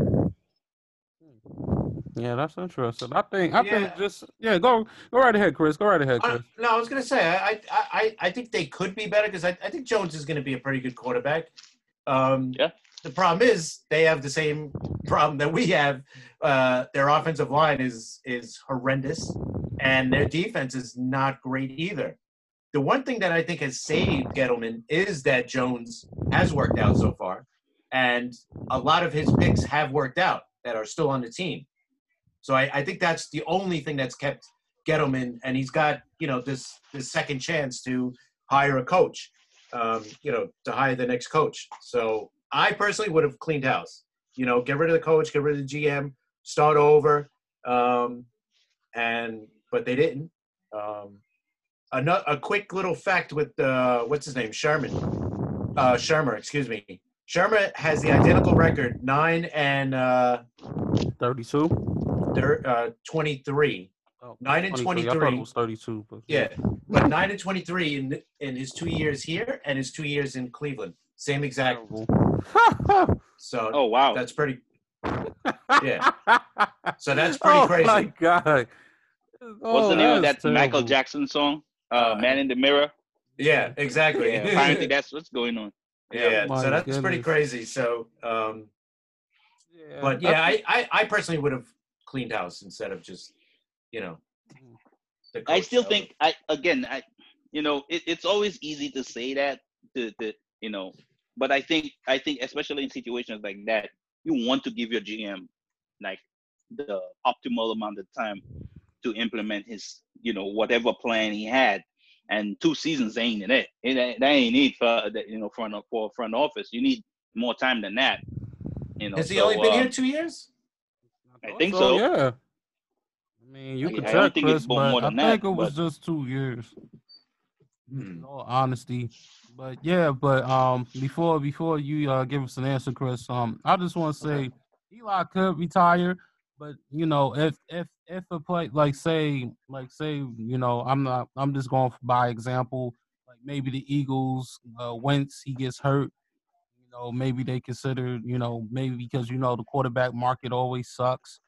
Yeah, that's interesting. I think I Yeah. think just yeah, go go right ahead, Chris. Go right ahead, Chris. no, I was gonna say I I I, I think they could be better because I, I think Jones is gonna be a pretty good quarterback. Um, Yeah. The problem is they have the same problem that we have. Uh, their offensive line is is horrendous, and their defense is not great either. The one thing that I think has saved Gettleman is that Jones has worked out so far, and a lot of his picks have worked out that are still on the team. So I, I think that's the only thing that's kept Gettleman, and he's got you know this this second chance to hire a coach, um, you know, to hire the next coach. So I personally would have cleaned house. You know, get rid of the coach, get rid of the GM, start over, um, and but they didn't. Um, a, nu- a quick little fact with uh, what's his name, Sherman, uh, Shurmur, excuse me. Shurmur has the identical record, nine and uh, Thirty-two. Thir- uh, 23. nine and 23. I thought it was thirty-two, but Yeah, but nine and twenty-three in in his two years here and his two years in Cleveland. Same exact. So Oh wow. that's pretty. Yeah. So that's pretty oh crazy. my god. What's Oh, the name of that's that Michael. Jackson song? Uh, Uh, Man in the Mirror. Yeah, exactly. Yeah, apparently that's what's going on. yeah, Oh so that's pretty crazy. So, um, Yeah, but yeah, I, I, I personally would have cleaned house instead of just, you know. the I still That think I again I you know it, it's always easy to say that to, to you know but I think I think especially in situations like that you want to give your GM like the optimal amount of time to implement his you know whatever plan he had and two seasons ain't in it it ain't, that ain't need for the- you know front of for front office you need more time than that you know Has he so, only been uh, here two years? I thought think so. Yeah. I mean, you I- could I don't check, think it's Chris, but more I think that, it was but- just two years. Hmm. In all honesty, but yeah, but um, before before you uh give us an answer, Chris, um, I just want to say Eli could retire, but you know, if if if a play like say like say you know, I'm not I'm just going by example, like maybe the Eagles, uh, Wentz he gets hurt, you know, maybe they consider you know maybe because you know the quarterback market always sucks,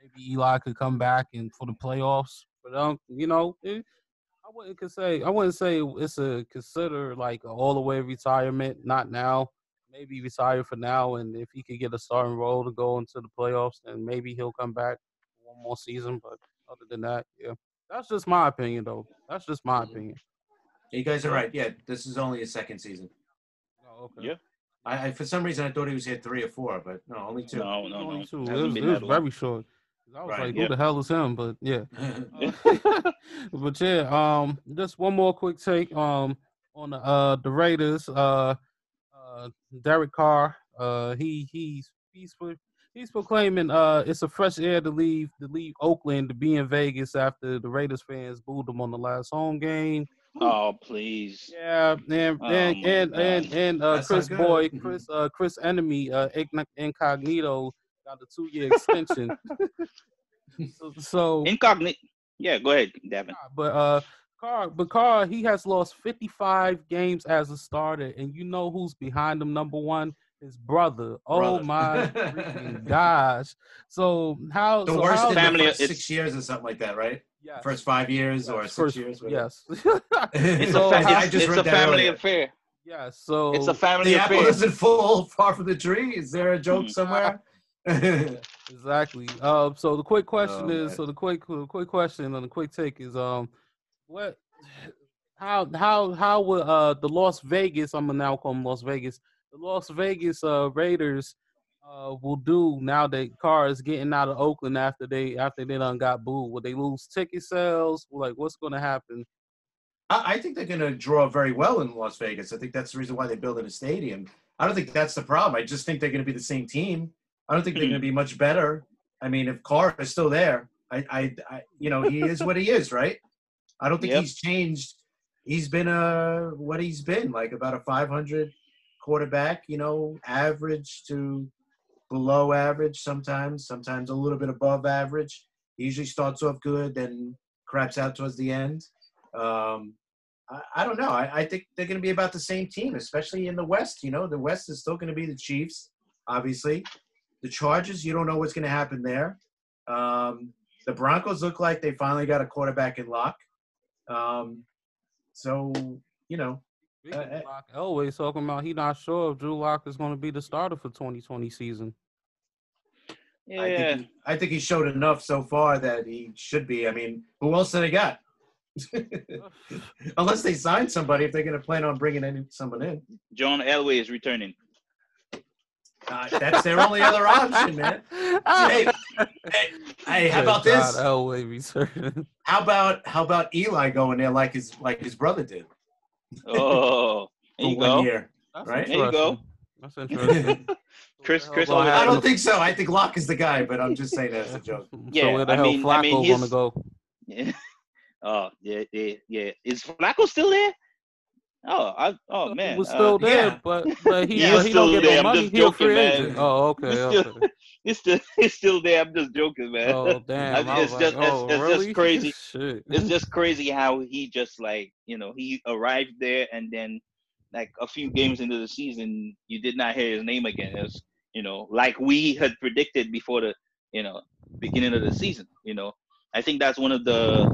maybe Eli could come back and for the playoffs, but um, you know. It, I wouldn't could say I wouldn't say it's a consider like a all the way retirement. Not now. Maybe retire for now, and if he could get a starting role to go into the playoffs, then maybe he'll come back for one more season. But other than that, yeah, that's just my opinion, though. That's just my Mhm. opinion. You guys are right. Yeah, this is only his second season. Oh, okay. Yeah. I, I for some reason I thought he was here three or four, but no, only two. no no Only no two. It was, it was very short. I was Right, like, yeah. who the hell is him? But yeah. But yeah, um, just one more quick take um on the uh the Raiders. Uh, uh, Derek Carr. Uh, he he's he's he's proclaiming uh it's a fresh air to leave to leave Oakland to be in Vegas after the Raiders fans booed him on the last home game. Oh please Yeah, and Oh and my and and, and uh, That's Chris good. Boy. Chris uh Chris Enemy, uh Incognito got the two year extension. so, so incognito yeah go ahead Davin but uh Carr, but Carr, he has lost 55 games as a starter, and you know who's behind him? Number one, his brother. Oh Brother. my gosh! So how? the so worst how, Family- the first six years or something like that, right? Yes, First five years yes, or six first- years. whatever. Yes, it's So, a, fa- I it's, just it's a family earlier. affair yes. So it's a family The apple affair doesn't full far from the tree. Is there a joke Mhm. somewhere? Exactly. Um. So the quick question Oh, is. man. So the quick, the quick question and the quick take is. Um, what? How how how would uh the Las Vegas? I'm gonna now call them Las Vegas. The Las Vegas uh Raiders uh will do now that Carr is getting out of Oakland after they after they done got booed. Will they lose ticket sales? Like what's gonna happen? I, I think they're going to draw very well in Las Vegas. I think that's the reason why they built in a stadium. I don't think that's the problem. I just think they're going to be the same team. I don't think they're going to be much better. I mean, if Carr is still there, I, I, I you know, he is what he is, right? I don't think Yep. he's changed. He's been a what he's been like about a 500 quarterback. You know, average to below average sometimes, sometimes a little bit above average. He usually starts off good, then craps out towards the end. Um, I, I don't know. I, I think they're going to be about the same team, especially in the West. You know, the West is still going to be the Chiefs, obviously. The Chargers, you don't know what's going to happen there. Um, the Broncos look like they finally got a quarterback in lock. Um, so, you know, Speaking of uh, Lock, Elway's talking about he not sure if Drew Lock is going to be the starter for 2020 season. I yeah think he, I think he showed enough so far that he should be. I mean, who else do they got? Unless they sign somebody, if they're going to plan on bringing any, someone in, John Elway is returning uh, that's their only other option, man. Hey, hey, hey, how about this? Elway returning. How about how about Eli going there like his like his brother did oh there you go year? Right? There you go. That's interesting. Chris- Chris where the I don't think so. I think Lock is the guy, but I'm just saying that as a joke. Yeah, so where the I hell mean- Flacco I mean, gonna his- go? Yeah. Oh, yeah, yeah, yeah. Is Flacco still there? Oh, I, oh man, he was uh, still there, yeah. but but he, He but is he don't still get there, no I'm money. just He a free joking, man. agent. Oh, okay, He's okay. still, he's still, he's still there. I'm just joking, man. Oh damn! I it's was just, like, it's, oh, it's really? just crazy. Shit. It's just crazy how he just like, you know, he arrived there and then like a few games into the season, you did not hear his name again. Was, you know, like we had predicted before the, you know, beginning of the season. You know, I think that's one of the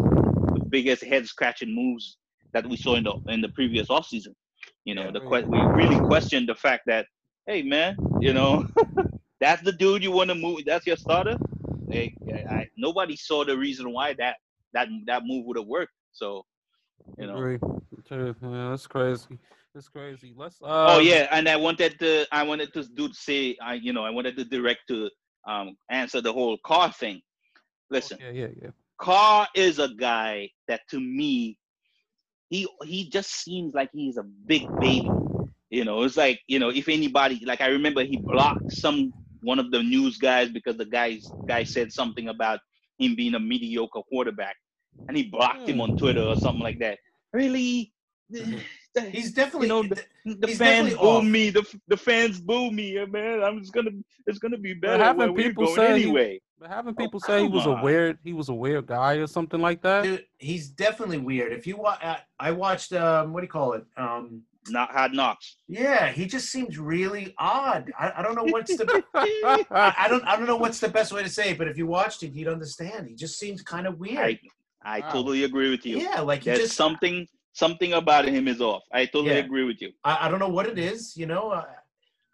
biggest head scratching moves that we saw in the in the previous offseason. You know, yeah, the que- we really questioned the fact that, hey man, you know, that's the dude you want to move. That's your starter. Like, I, nobody saw the reason why that that that move would have worked. So, you know, Agree. Yeah, that's crazy. That's crazy. Let's. Um... Oh yeah, and I wanted to. I wanted to do say. I you know I wanted to direct to um answer the whole Carr thing. Listen. yeah, yeah, yeah. Carr is a guy that to me, he he just seems like he's a big baby. You know, it's like you know if anybody like I remember he blocked some one of the news guys because the guys guy said something about him being a mediocre quarterback, and he blocked him on hmm. Twitter or something like that. Really, He's definitely you know the, the fans boo off. me. The the fans boo me, man. I'm just gonna it's gonna be better. But having people say anyway. But having oh, people oh, say he was on. a weird he was a weird guy or something like that. Dude, he's definitely weird. If you watch, I watched um what do you call it? Um not Hard Knocks. Yeah, he just seems really odd. I, I don't know what's the I, I, don't I don't know what's the best way to say it, but if you watched it, you'd understand. He just seems kind of weird. I, I wow. totally agree with you. Yeah, like there's just, something something about him is off. I totally yeah. agree with you. I, I, don't know what it is, you know. Uh,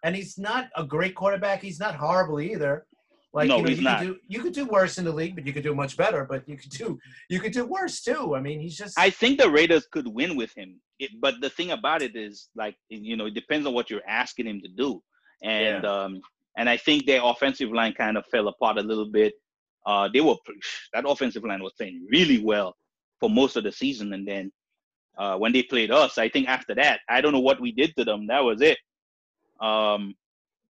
and he's not a great quarterback. He's not horrible either. Like no, you know, he's you not. Could do, you could do worse in the league, but you could do much better. But you could do you could do worse too. I mean, he's just. I think the Raiders could win with him, it, but the thing about it is, like you know, it depends on what you're asking him to do, and yeah. um, and I think their offensive line kind of fell apart a little bit. Uh, they were that offensive line was playing really well for most of the season, and then uh, when they played us. I think after that, I don't know what we did to them. That was it. Um,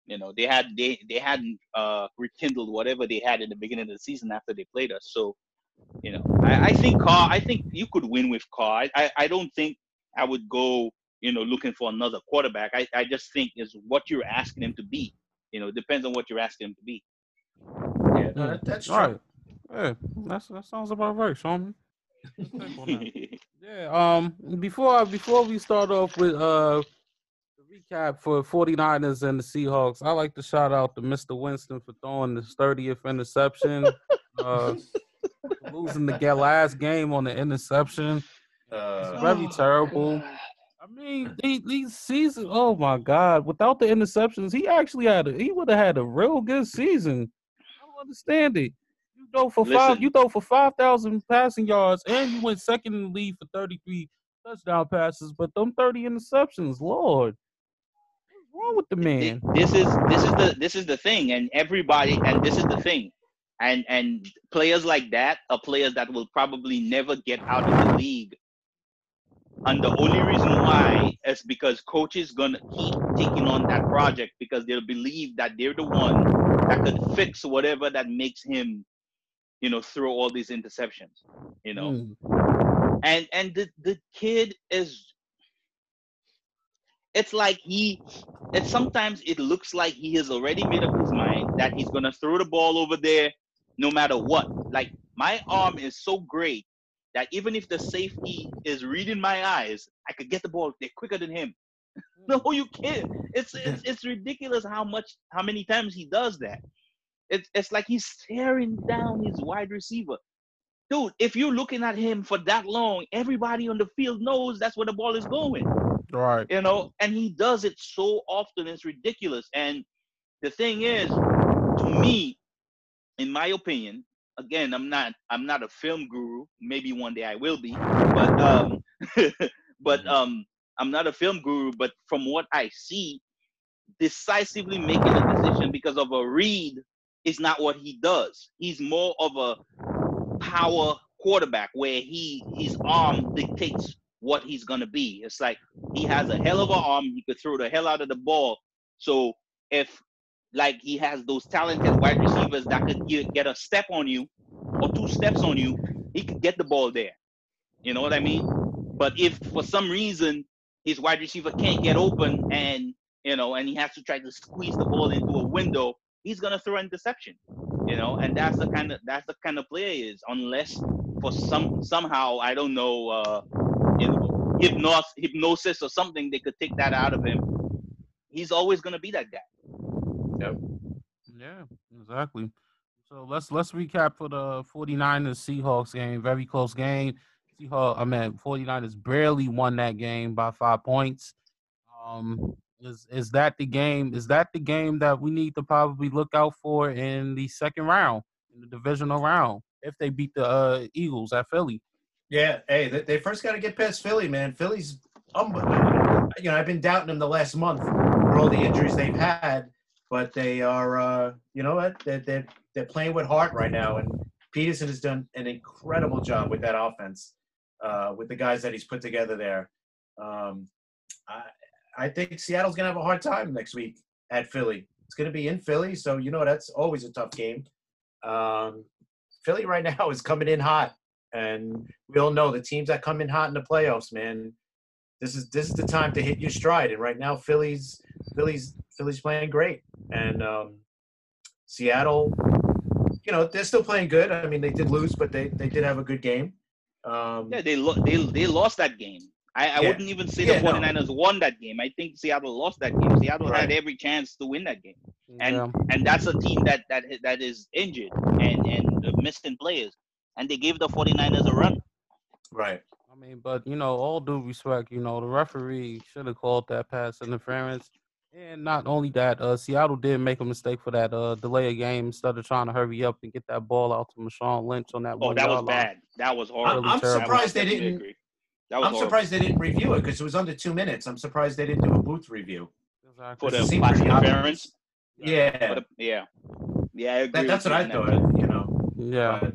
you know, they had they they hadn't uh, rekindled whatever they had in the beginning of the season after they played us. So, you know, I, I think Carr. I think you could win with Carr. I, I don't think I would go. You know, looking for another quarterback. I, I just think is what you're asking him to be. You know, depends on what you're asking him to be. Yeah, no, that, that's true. Right. Yeah, that's, that sounds about right, Sean. yeah. Um. Before before we start off with uh the recap for 49ers and the Seahawks, I like to shout out to Mr. Winston for throwing the 30th interception. uh, losing the last game on the interception. Uh, it's very terrible. I mean, these seasons. Oh my God! Without the interceptions, he actually had. A, he would have had a real good season. I don't understand it throw for Listen. five. You throw for five thousand passing yards, and you went second in the league for thirty three touchdown passes. But them thirty interceptions, Lord, what's wrong with the man? This is this is the this is the thing, and everybody, and this is the thing, and and players like that are players that will probably never get out of the league. And the only reason why is because coaches gonna keep taking on that project because they'll believe that they're the one that could fix whatever that makes him you know, throw all these interceptions, you know. Mm. And and the the kid is it's like he it's sometimes it looks like he has already made up his mind that he's gonna throw the ball over there no matter what. Like my arm is so great that even if the safety is reading my eyes, I could get the ball there quicker than him. no, you can't. It's, it's it's ridiculous how much how many times he does that. It's, it's like he's staring down his wide receiver. Dude, if you're looking at him for that long, everybody on the field knows that's where the ball is going. Right. You know, and he does it so often, it's ridiculous. And the thing is, to me, in my opinion, again, I'm not I'm not a film guru. Maybe one day I will be, but um, but mm-hmm. um, I'm not a film guru. But from what I see, decisively making a decision because of a read is not what he does. He's more of a power quarterback where he his arm dictates what he's gonna be. It's like he has a hell of an arm. He could throw the hell out of the ball. So if like he has those talented wide receivers that could get, get a step on you or two steps on you, he could get the ball there. You know what I mean? But if for some reason his wide receiver can't get open and you know and he has to try to squeeze the ball into a window, he's gonna throw an interception. You know, and that's the kind of that's the kind of player is. Unless for some somehow I don't know, uh, you know, hypnos hypnosis or something, they could take that out of him. He's always gonna be that guy. Yep. Yeah, exactly. So let's let's recap for the 49ers Seahawks game. Very close game. Seahawks, I mean 49ers barely won that game by five points. Um is is that the game? Is that the game that we need to probably look out for in the second round, in the divisional round, if they beat the uh, Eagles at Philly? Yeah, hey, they, they first got to get past Philly, man. Philly's, you know, I've been doubting them the last month for all the injuries they've had, but they are, uh, you know what, they're, they're, they're playing with heart right now, and Pederson has done an incredible job with that offense, uh, with the guys that he's put together there. Um, I, I think Seattle's gonna have a hard time next week at Philly. It's gonna be in Philly, so you know that's always a tough game. Um, Philly right now is coming in hot, and we all know the teams that come in hot in the playoffs, man. This is this is the time to hit your stride, and right now Philly's Philly's Philly's playing great, and um, Seattle, you know, they're still playing good. I mean, they did lose, but they they did have a good game. Um, Yeah, they lo- they they lost that game. I, I Yeah. wouldn't even say Yeah, the no. 49ers won that game. I think Seattle lost that game. Seattle had every chance to win that game. And yeah. and that's a team that that that is injured and and missing players. And they gave the 49ers a run. right. I mean, but you know, all due respect, you know, the referee should have called that pass interference. And not only that, uh, Seattle did make a mistake for that uh, delay of game instead of trying to hurry up and get that ball out to Marshawn Lynch on that Oh, one that was line. bad. That was horrible. I'm That was- surprised they didn't- agree. That was I'm horrible. surprised they didn't review it because it was under two minutes. I'm surprised they didn't do a booth review. Exactly. For It the seemed pass pretty obvious. interference? Yeah, the- yeah. Yeah, I agree. that, that's with what you I on that. thought. You know, Yeah. But-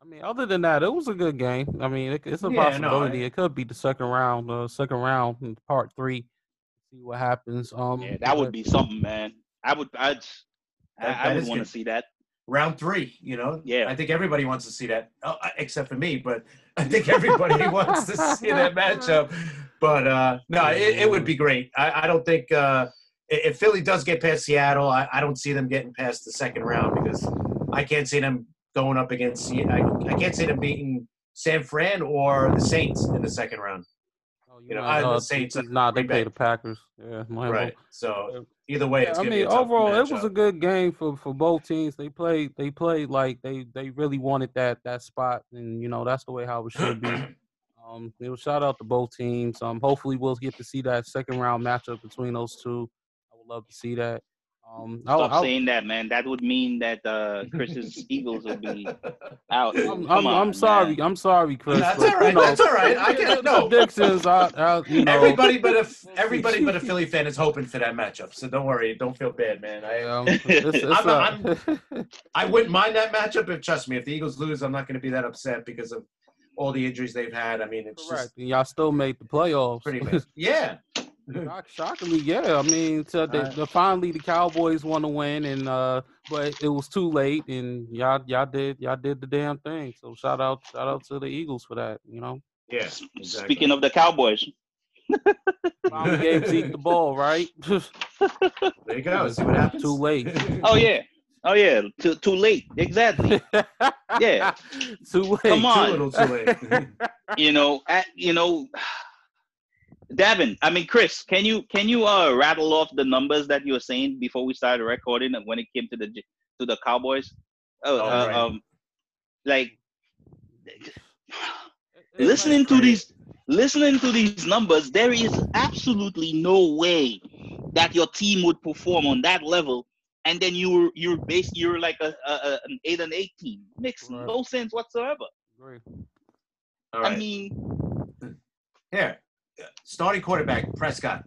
I mean, other than that, it was a good game. I mean, it, it's a Yeah, no, possibility. I- it could be the second round, uh, second round, in part three. See what happens. Um, Yeah, that would be something, man. I would I'd I, That- I would want to see that. Round three. You know, Yeah. I think everybody wants to see that, oh, uh, except for me. But I think everybody wants to see that matchup. But uh, no, it, it would be great. I, I don't think uh, if Philly does get past Seattle, I, I don't see them getting past the second round because I can't see them going up against. I, I can't see them beating San Fran or the Saints in the second round. Oh, you know, might, I- the uh, Saints are Nah, they Green play the Packers. Yeah, might well. Right. So either way, Yeah, it's I mean, be a tough overall, it was a good game for, for both teams. They played, they played like they they really wanted that that spot, and you know that's the way how it should be. Um, it was shout out to both teams. Um, hopefully we'll get to see that second round matchup between those two. I would love to see that. Um, I'll, Stop I'll, saying that, man. That would mean that uh Chris's Eagles would be out. I'm, I'm, on, I'm sorry. man. I'm sorry, Chris. That's but, all right. You know, That's all right. I can no. predictions. I, I, you know, Everybody but a everybody but a Philly fan is hoping for that matchup. So don't worry. Don't feel bad, man. I um, it's, it's, I'm- uh, I wouldn't mind that matchup. If trust me, if the Eagles lose, I'm not going to be that upset because of all the injuries they've had. I mean, it's correct. just And y'all still made the playoffs. pretty much. Yeah. Shock- Shockingly, yeah. I mean, so the, Alright. the finally the Cowboys want to win, and uh, but it was too late, and y'all y'all did y'all did the damn thing. So shout out shout out to the Eagles for that. You know, Yeah. Speaking of the Cowboys, finally gave Zeke the ball, right? there you go. See what happens. Too late. oh yeah, oh yeah, too too late. Exactly. Yeah. too late. Come Too on. little, too late. you know, at, you know, Davin. I mean, Chris, can you can you uh rattle off the numbers that you were saying before we started recording when it came to the to the Cowboys? Oh, Oh, uh, right. um, like It's listening to these listening to these numbers, there is absolutely no way that your team would perform on that level. And then you're you're based you're like a, a, a- an eight and eight team. Makes Right. no sense whatsoever. Agree. All right. I mean, Here, starting quarterback Prescott.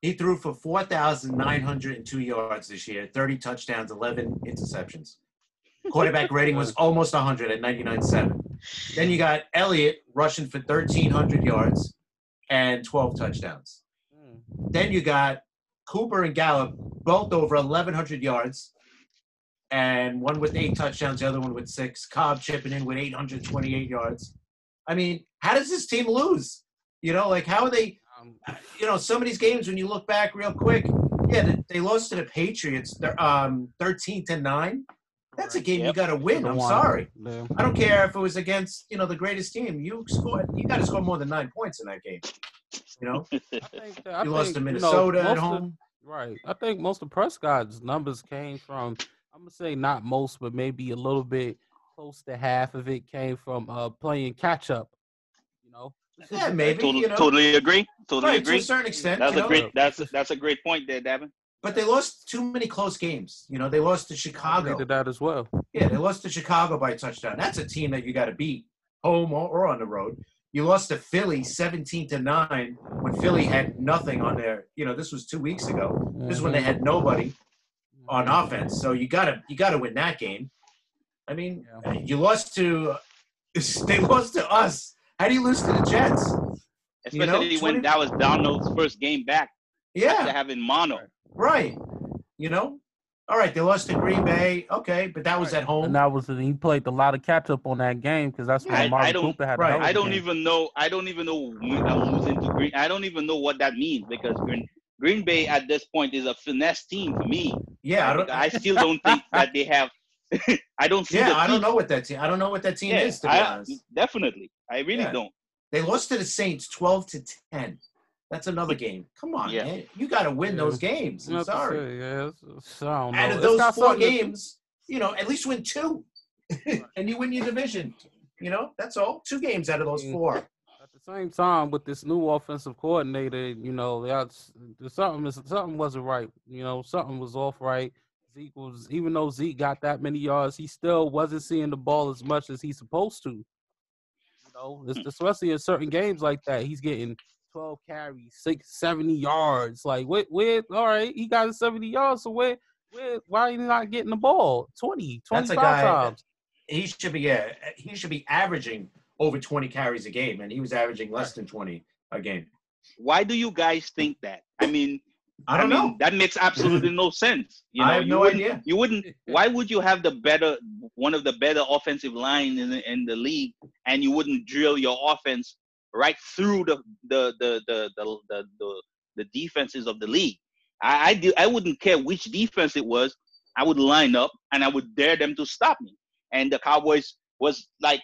He threw for 4,902 yards this year, 30 touchdowns, 11 interceptions. Quarterback rating was almost 100 at 99.7. Then you got Elliott rushing for 1,300 yards and 12 touchdowns. Mm. Then you got Cooper and Gallup, both over 1,100 yards, and one with eight touchdowns, the other one with six. Cobb chipping in with 828 yards. I mean, how does this team lose? You know, like how are they? Um, You know, some of these games when you look back real quick, yeah, they, they lost to the Patriots. They're um, 13 to nine. That's a game you got to win. I'm sorry. Yeah. I don't care if it was against you know the greatest team. You scored. You got to score more than nine points in that game. You know, I think that, I you lost think, to you know, Minnesota at most of- home. Right. I think most of Prescott's numbers came from I'm gonna say not most, but maybe a little bit close to half of it came from uh playing catch up. You know? Yeah, maybe. totally, you know, totally agree. Totally right to a certain extent. That's a know? great. That's that's a great point there, Davin. But they lost too many close games. You know, they lost to I agree Chicago. to that as well. Yeah, they lost to Chicago by a touchdown. That's a team that you got to beat, home or, or on the road. You lost to Philly 17 to 9 when Philly had nothing on their, you know, this was 2 weeks ago. This is when they mm-hmm. had nobody mm-hmm. on offense. So you got to you got to win that game. I mean, Yeah. you lost to they lost to us. How do you lose to the Jets? You know, Especially 20 when that was Darnold's first game back Yeah. after Yeah, having mono. right. You know? All right, they lost to Green Bay. Okay, but that was at home. And that was he played a lot of catch up on that game because that's when I- don't- Cooper had. a right, hell of a I don't game. even know. I don't even know I'm uh, losing to Green. I don't even know what that means because Green Green Bay at this point is a finesse team for me. yeah, I don't I still don't think that they have. I don't see. Yeah, the I don't know what that team. I don't know what that team Yeah, is to be I- honest. definitely. I really Yeah. don't. They lost to the Saints 12 to 10. That's another game. Come on, Yeah. man. You got to win Yeah. those games. I'm Not sorry. say, yeah, it's- it's- I don't know. Out of It's those four something to- games, you know, at least win two, and you win your division. You know, that's all. Two games out of those four. At the same time, with this new offensive coordinator, you know, that's something something wasn't right. You know, something was off right. Zeke was even though Zeke got that many yards, he still wasn't seeing the ball as much as he's supposed to. You know, hmm. especially in certain games like that, he's getting 12 carries, six, 70 yards. Like, where, where? All right, he got 70 yards, so where, where? Why are you not getting the ball? 20, That's a 25 guy- times. He should be, yeah, he should be averaging over 20 carries a game, and he was averaging less than 20 a game. Why do you guys think that? I mean, I don't mean, know. That makes absolutely no sense. You know, I have you no wouldn't, idea. You wouldn't. Why would you have the better, one of the better offensive line in the, in the league, and you wouldn't drill your offense right through the the the the the the, the, the defenses of the league? I I, do, I wouldn't care which defense it was. I would line up and I would dare them to stop me. And the Cowboys was like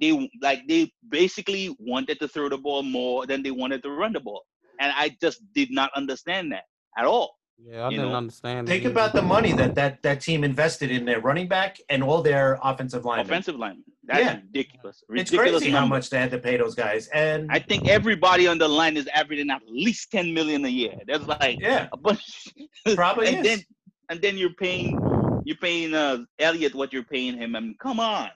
they like they basically wanted to throw the ball more than they wanted to run the ball, and I just did not understand that at all. Yeah, I you didn't know, understand. Think either. about the money that, that that team invested in their running back and all their offensive line. Offensive lineman. That's Yeah. ridiculous. It's Ridiculous crazy how much they had to pay those guys. And I think everybody on the line is averaging at least 10 million a year. That's like yeah, a bunch. probably and is. then and then you're paying you're paying uh Elliott what you're paying him. I mean, come on.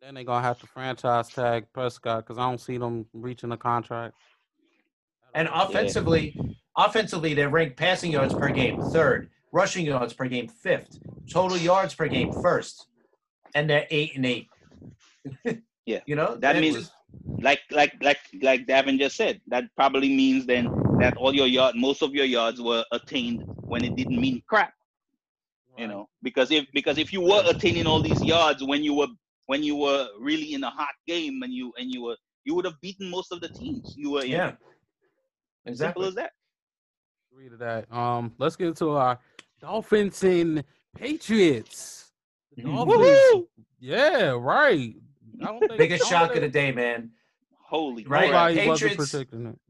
Then they're gonna have to franchise tag Prescott because I don't see them reaching a contract. And offensively, offensively, they rank passing yards per game third, rushing yards per game fifth, total yards per game first, and they're eight and eight. Yeah. you know That means- just- Like like like like Davin just said, that probably means then that all your yard most of your yards were attained when it didn't mean crap. You know, because if because if you were attaining all these yards when you were when you were really in a hot game and you and you were you would have beaten most of the teams you were in. yeah, Simple as that. Agree to that. Um, let's get into our Dolphins and Patriots. Mhm. Dolphins, yeah, right. I don't think Biggest shock of the day, man. Holy Right. crap. Nobody Patriots-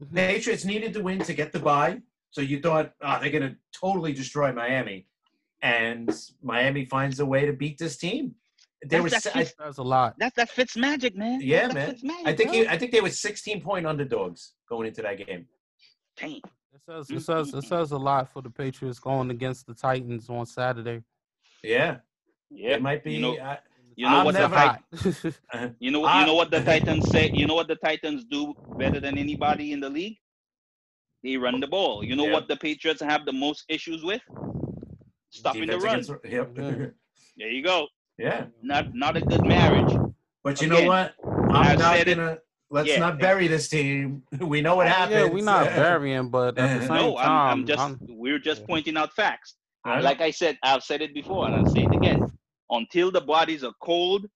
Patriots needed to win to get the bye, so you thought, oh, they're gonna totally destroy Miami, and Miami finds a way to beat this team. They That's- were, that's si- I, his- That's a lot. That's that Fitz magic, man. Yeah, That's man. Magic, I think he, I think they were 16 point underdogs going into that game. Damn. It says it says it says a lot for the Patriots going against the Titans on Saturday. Yeah, Yeah. it might be. You know, uh, you know I'm what the never- Tit- hot. you know I- you know what the Titans say. You know what the Titans do better than anybody in the league. They run the ball. You know Yeah. what the Patriots have the most issues with? Stopping the run. against- yep. Yeah. There you go. yeah, Not not a good marriage. but you Again, know what? I'm I've not gonna. Let's Yeah. not bury this team. We know what happened. yeah, we're not burying, but at the same No, I'm, I'm just I'm- we're just yeah. pointing out facts. I. Like I said, I've said it before and I'll say it again. Until the bodies are cold,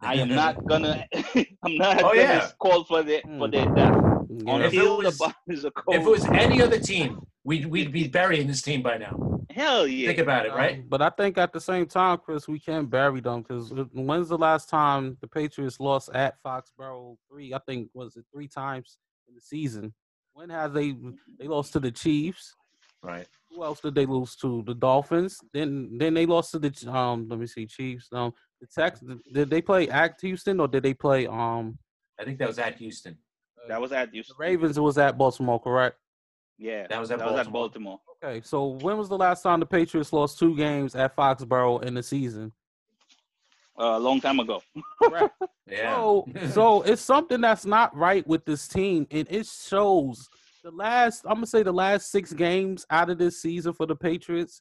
I am not gonna I'm not Oh, gonna yeah. call for the hmm. for the death. If it Until was- the bodies are cold. If it was any other team, we'd we'd be burying this team by now. Hell yeah. Think about it, Um, right? But I think at the same time, Chris, we can't bury them because when's the last time the Patriots lost at Foxborough? Three, I think, was it three times in the season? When have they they lost to the Chiefs? Right. Who else did they lose to? The Dolphins. Then then they lost to the um. Let me see, Chiefs. Um, the Texans. Did they play at Houston or did they play um? I think that was at Houston. That was at The Houston. Ravens was at Baltimore, correct? Yeah. That was at that was at Baltimore. Baltimore. Okay, so when was the last time the Patriots lost two games at Foxborough in the season? Uh, a long time ago. Correct. Yeah. So, so it's something that's not right with this team, and it shows the last. I'm gonna say the last six games out of this season for the Patriots.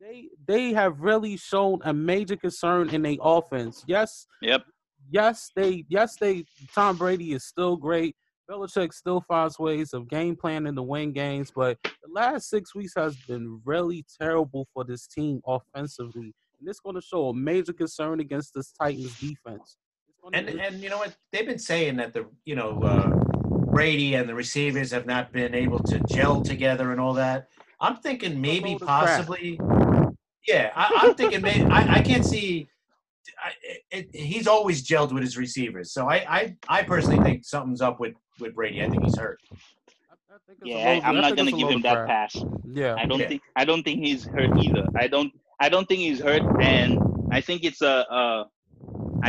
They they have really shown a major concern in their offense. Yes, Yep. yes, they yes they. Tom Brady is still great. Belichick still finds ways of game planning to win games, but the last six weeks has been really terrible for this team offensively, and it's going to show a major concern against this Titans defense. It's gonna- And and you know what? They've been saying that the you know uh, Brady and the receivers have not been able to gel together and all that. I'm thinking maybe of crap. possibly. Yeah, I, I'm thinking maybe I, I can't see. I, it, it, he's always gelled with his receivers, so I, I I personally think something's up with with Brady. I think he's hurt. I, I think it's yeah, I, I'm not gonna give him that pass. Yeah, I don't Yeah. think I don't think he's hurt either. I don't I don't think he's hurt, and I think it's a. Uh,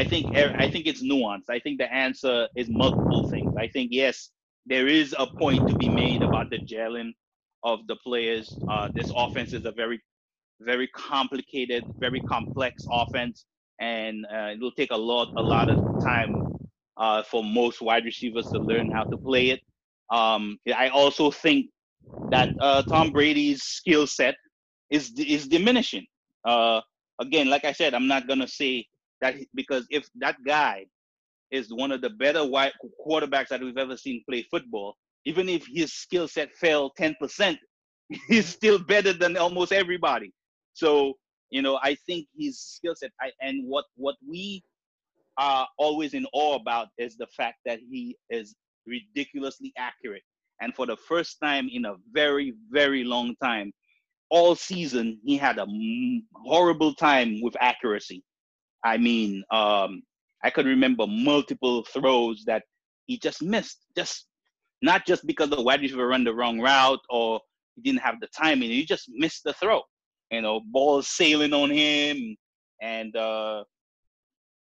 think er- I think it's nuanced. I think the answer is multiple things. I think yes, there is a point to be made about the gelling of the players. Uh, this offense is a very, very complicated, very complex offense, and uh, it will take a lot, a lot of time uh, for most wide receivers to learn how to play it. Um, I also think that uh, Tom Brady's skill set is is diminishing. Uh, again, like I said, I'm not gonna say that because if that guy is one of the better wide quarterbacks that we've ever seen play football, even if his skill set fell 10%, he's still better than almost everybody. So you know, I think his skill set, and what what we are always in awe about is the fact that he is ridiculously accurate. And for the first time in a very, very long time, all season he had a horrible time with accuracy. I mean, um, I could remember multiple throws that he just missed, just not just because the wide receiver ran the wrong route or he didn't have the timing. He just missed the throw. You know, balls sailing on him, and uh,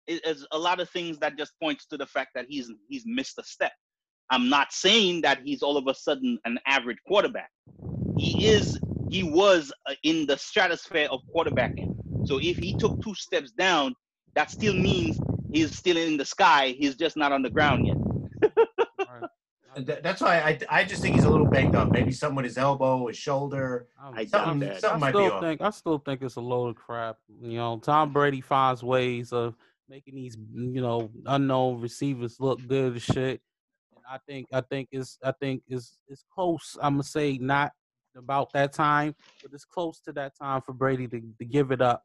it- it's a lot of things that just points to the fact that he's he's missed a step. I'm not saying that he's all of a sudden an average quarterback. He is he was uh, in the stratosphere of quarterbacking. So if he took two steps down, that still means he's still in the sky. He's just not on the ground yet. That's why I I just think he's a little banged up. Maybe something with his elbow, his shoulder. Oh, I'm- I Something, that. something I still off. think I still think it's a load of crap. You know, Tom Brady finds ways of making these you know unknown receivers look good as shit. And I think I think it's I think it's it's close. I'm gonna say not about that time, but it's close to that time for Brady to, to give it up.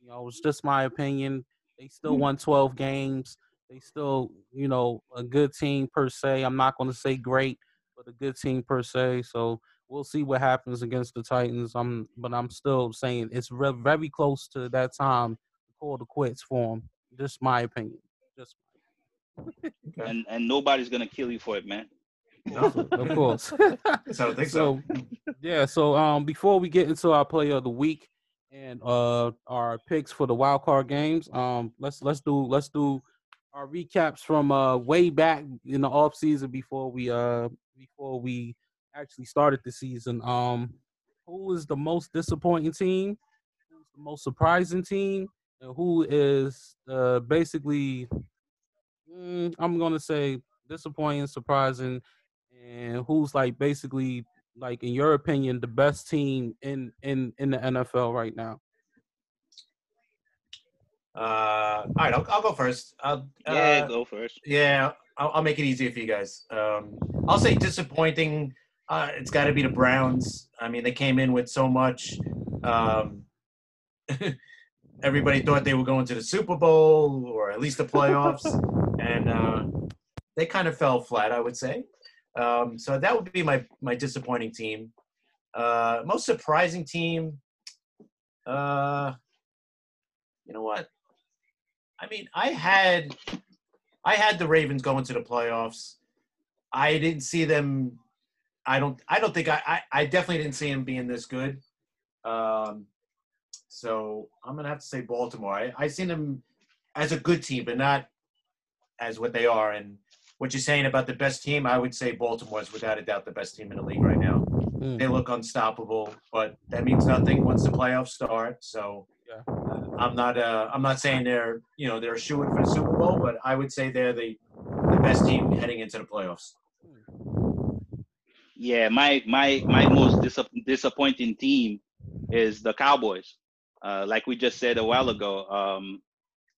You know, it's just my opinion. They still hmm. won 12 games. They still, you know, a good team per se. I'm not going to say great, but a good team per se. So we'll see what happens against the Titans. I'm, but I'm still saying it's re- very close to that time to call the quits for them. Just my opinion. Just Okay. And and nobody's gonna kill you for it, man. No? of course. So I think so. yeah. So um, before we get into our player of the week and uh our picks for the wild card games, um, let's let's do let's do our recaps from uh way back in the off season before we uh before we actually started the season. Um, who is the most disappointing team? Who's the most surprising team? And who is uh basically mm, I'm gonna say disappointing, surprising, and who's like basically like in your opinion the best team in in in the NFL right now? Uh, all right, I'll, I'll go first. I'll, Yeah, uh, go first. Yeah, I'll, I'll make it easier for you guys. Um, I'll say disappointing. Uh, it's got to be the Browns. I mean, they came in with so much. Um, everybody thought they were going to the Super Bowl or at least the playoffs, and uh, they kind of fell flat. I would say. Um, so that would be my my disappointing team. Uh, most surprising team. Uh, you know what? I mean, I had I had the Ravens going to the playoffs. I didn't see them. I don't. I don't think I. I, I definitely didn't see them being this good. Um, so I'm gonna have to say Baltimore. I I seen them as a good team, but not as what they are. And what you're saying about the best team, I would say Baltimore is without a doubt the best team in the league right now. Mm. They look unstoppable, but that means nothing once the playoffs start. So yeah. I'm not uh, I'm not saying they're you know they're shooing for the Super Bowl, but I would say they're the the best team heading into the playoffs. Yeah, my my my most dis- disappointing team is the Cowboys. Uh, like we just said a while ago, um,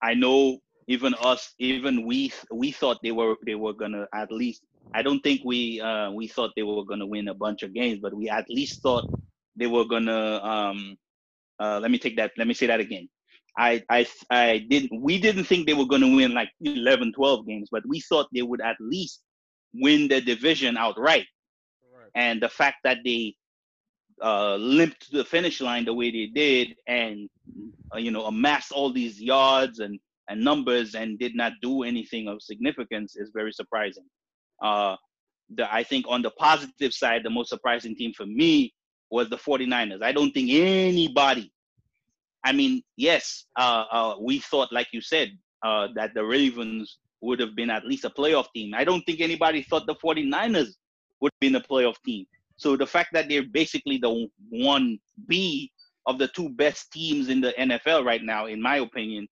I know even us, even we we thought they were they were gonna at least. I don't think we uh, we thought they were gonna win a bunch of games, but we at least thought they were gonna. Um, uh, let me take that. Let me say that again. I I I didn't. We didn't think they were gonna win like 11, 12 games, but we thought they would at least win the division outright. Right. And the fact that they uh, limped to the finish line the way they did, and uh, you know amassed all these yards and and numbers and did not do anything of significance is very surprising. Uh, the, I think on the positive side, the most surprising team for me was the 49ers. I don't think anybody, I mean, yes, uh, uh, we thought, like you said, uh, that the Ravens would have been at least a playoff team. I don't think anybody thought the 49ers would be in a playoff team. So the fact that they're basically the one B of the two best teams in the NFL right now, in my opinion,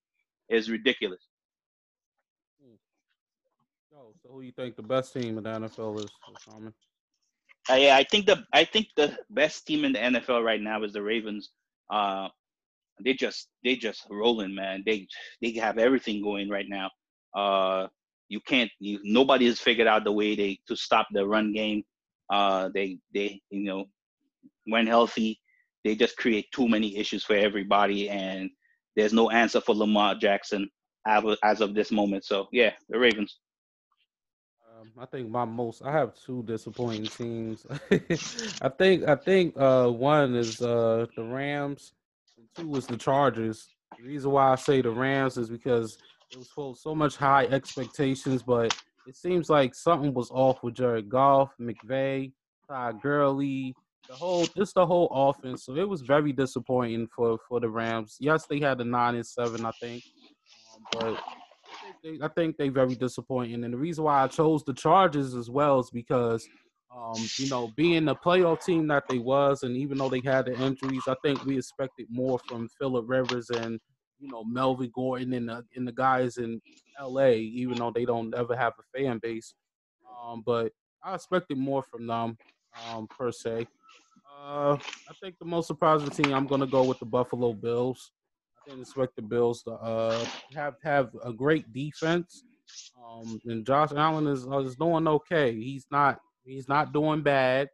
is ridiculous. Oh, so who you think the best team in the NFL is, Simon? Uh, yeah, I think the I think the best team in the NFL right now is the Ravens. Uh, they just they just rolling, man. They they have everything going right now. Uh, you can't you, nobody has figured out the way they to stop the run game. Uh, they they you know when healthy, they just create too many issues for everybody, and there's no answer for Lamar Jackson as of this moment. So yeah, the Ravens. Um, I think my most I have two disappointing teams. I think I think uh, one is uh, the Rams, two was the Chargers. The reason why I say the Rams is because it was full so much high expectations, but it seems like something was off with Jared Goff, McVay, Todd Gurley, the whole just the whole offense. So it was very disappointing for for the Rams. Yes, they had a nine and seven, I think, um, but they, I think they very disappointing. And the reason why I chose the Chargers as well is because. Um, you know, being the playoff team that they was, and even though they had the injuries, I think we expected more from Philip Rivers and you know Melvin Gordon and the and the guys in L.A. Even though they don't ever have a fan base, um, but I expected more from them um, per se. Uh, I think the most surprising team I'm going to go with the Buffalo Bills. I didn't expect the Bills to uh, have have a great defense. Um, and Josh Allen is uh, is doing okay. He's not he's not doing bad,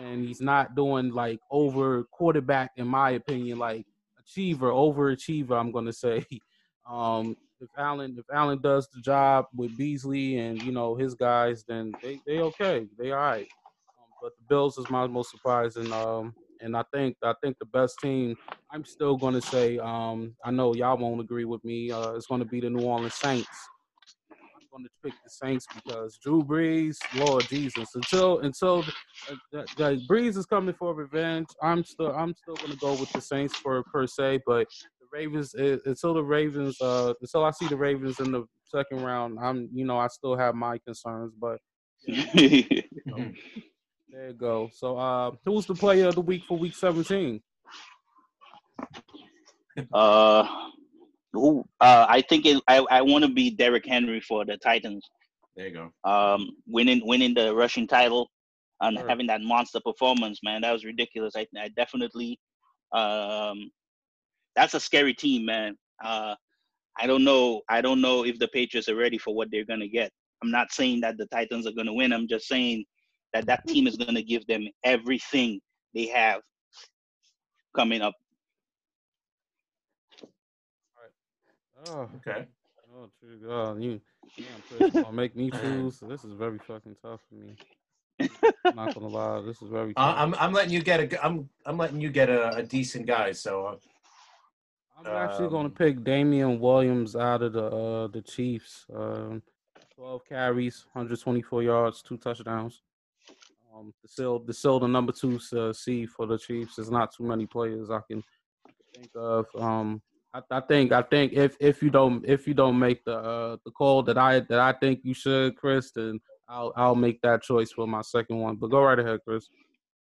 and he's not doing like over quarterback in my opinion, like achiever, overachiever. I'm to say. Um, if Allen if Allen does the job with Beasley and you know his guys, then they they okay. They all right but the Bills is my most surprising. Um, and I think I think the best team. I'm still going to say. Um, I know y'all won't agree with me. Uh, it's going to be the New Orleans Saints. Going to pick the Saints because Drew Brees, Lord Jesus, until until uh, the, the Brees is coming for revenge. I'm still I'm still going to go with the Saints for per se, but the Ravens uh, until the Ravens uh until I see the Ravens in the second round, I'm you know I still have my concerns, but. There you go. So, uh, who's the player of the week for Week 17? Uh, who? Uh, I think it, I I want to be Derrick Henry for the Titans. There you go. Um, winning winning the rushing title and sure. having that monster performance, man, that was ridiculous. I I definitely, um, that's a scary team, man. Uh, I don't know. I don't know if the Patriots are ready for what they're gonna get. I'm not saying that the Titans are gonna win. I'm just saying that that team is going to give them everything they have coming up. Oh, okay. Oh, true God, you damn make me choose. This is very fucking tough for me. I'm not gonna lie, this is very. Uh, I'm I'm letting you get a I'm I'm letting you get a, a decent guy. So uh, I'm actually going Um, to pick Damien Williams out of the uh, the Chiefs. Um, 12 carries, 124 yards, two touchdowns. Um, the still the still the number two uh, seed for the Chiefs. There's not too many players I can think of. Um, I, I think I think if if you don't if you don't make the uh, the call that I that I think you should, Chris, then I'll I'll make that choice for my second one. But go right ahead, Chris.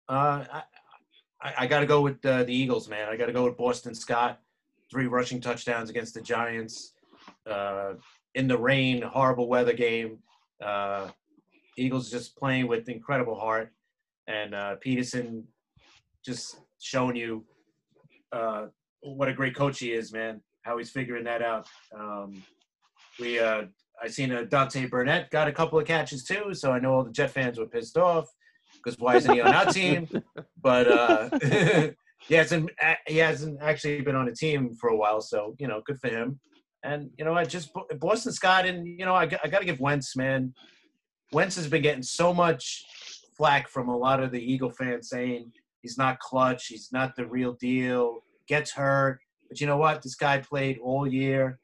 Uh, I, I, I got to go with uh, the Eagles, man. I got to go with Boston Scott. Three rushing touchdowns against the Giants. Uh, in the rain, horrible weather game. Uh, Eagles just playing with incredible heart, and uh, Pederson just showing you uh, what a great coach he is, man. How he's figuring that out. Um, we, uh, I seen a Deontay Burnett got a couple of catches too, so I know all the Jet fans were pissed off because why isn't he on our team? But uh, he hasn't he hasn't actually been on a team for a while, so you know, good for him. And you know, I just Boston Scott, and you know, I, I got to give Wentz, man. Wentz has been getting so much flack from a lot of the Eagle fans saying he's not clutch, he's not the real deal, gets hurt. But you know what? This guy played all year,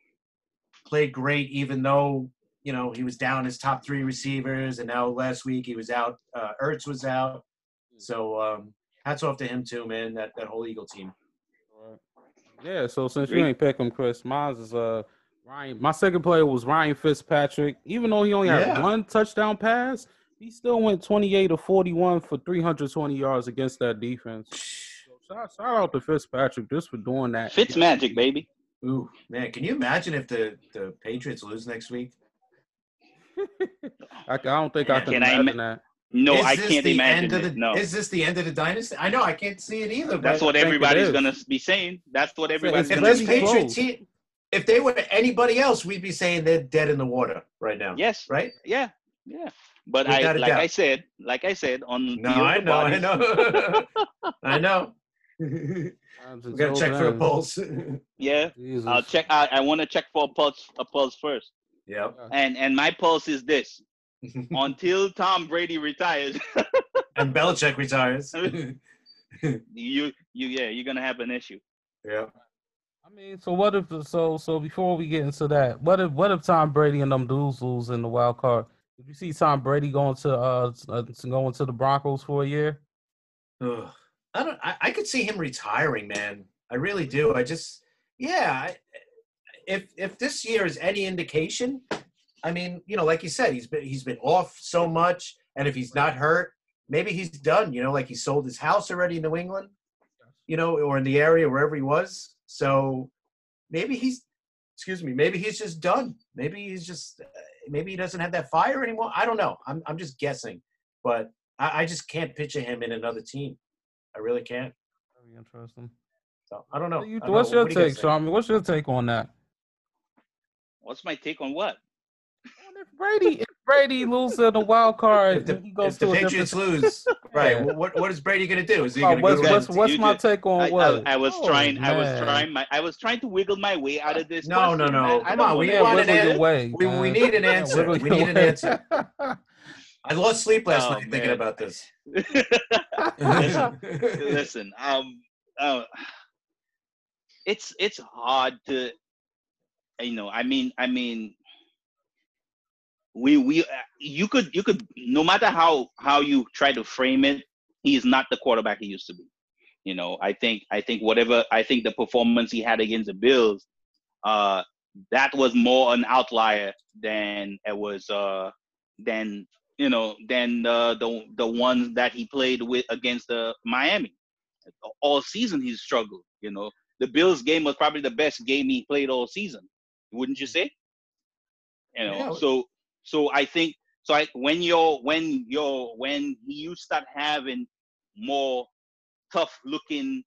played great, even though you know he was down his top three receivers, and now last week he was out. Uh, Ertz was out, so um, hats off to him too, man. That that whole Eagle team. Yeah, so since you ain't pick him, Chris, mine is uh Ryan. My second player was Ryan Fitzpatrick. Even though he only had Yeah. one touchdown pass, he still went 28 to 41 for 320 yards against that defense. So shout, shout out to Fitzpatrick just for doing that. Fitz magic, baby. Ooh, man, can you imagine if the the Patriots lose next week? I, I don't think I Man, can, can I imagine ima- that. No, Is I this can't the imagine end of it. the, No, Is this the end of the dynasty? I know I can't see it either. that's but what I think it everybody's gonna be saying. That's what everybody's if gonna this be really saying. Team, if they were anybody else, we'd be saying they're dead in the water right now. Yes, Right? yeah, yeah. But Without I, a like doubt. I said, like I said on No, Field I of know, I know, I know. we Times gotta until check for a then. pulse. Yeah, Jesus. I'll check. I, I want to check for a pulse, a pulse first. yep. And and my pulse is this: until Tom Brady retires, and Belichick retires. you you yeah, you're gonna have an issue. yeah. I mean, so what if so so before we get into that, what if what if Tom Brady and them dudes lose in the wild card? Did you see Tom Brady going to uh uh, to going to the Broncos for a year? Ugh. I don't. I, I could see him retiring, man. I really do. I just, yeah. I, if if this year is any indication, I mean, you know, like you said, he's been he's been off so much, and if he's not hurt, maybe he's done. You know, like he sold his house already in New England, you know, or in the area wherever he was. So maybe he's, excuse me, maybe he's just done. Maybe he's just, uh, maybe he doesn't have that fire anymore. I don't know. I'm I'm just guessing, but I, I just can't picture him in another team. I really can't. Very interesting. So I don't know. You- I don't what's know. your What do you guys take, think? Sharman? What's your take on that? What's my take on what? If Brady, if Brady loses in the wild card, If the, he goes if the to Patriots different. lose, right? Yeah. What what is Brady going to do? Is he Oh, going to what's go? what's, to- what's my just- take on I, what? I, I was Oh, trying. I was trying. My I was trying to wiggle my way out of this. No, no, question, no. man. I Come don't on, we wanna- Yeah, want an answer. way, We, we need an answer. we need an answer. I lost sleep last Oh, night thinking about this. listen, listen. Um, uh, it's it's hard to, you know. I mean, I mean, we we uh, you could you could no matter how how you try to frame it, he is not the quarterback he used to be. You know, I think I think whatever I think the performance he had against the Bills, uh, that was more an outlier than it was uh than you know than the the the ones that he played with against the Miami. All season he's struggled. You know, the Bills game was probably the best game he played all season. Wouldn't you say? You know, Yeah. so so I think so. I when you're when you're when you start having more tough looking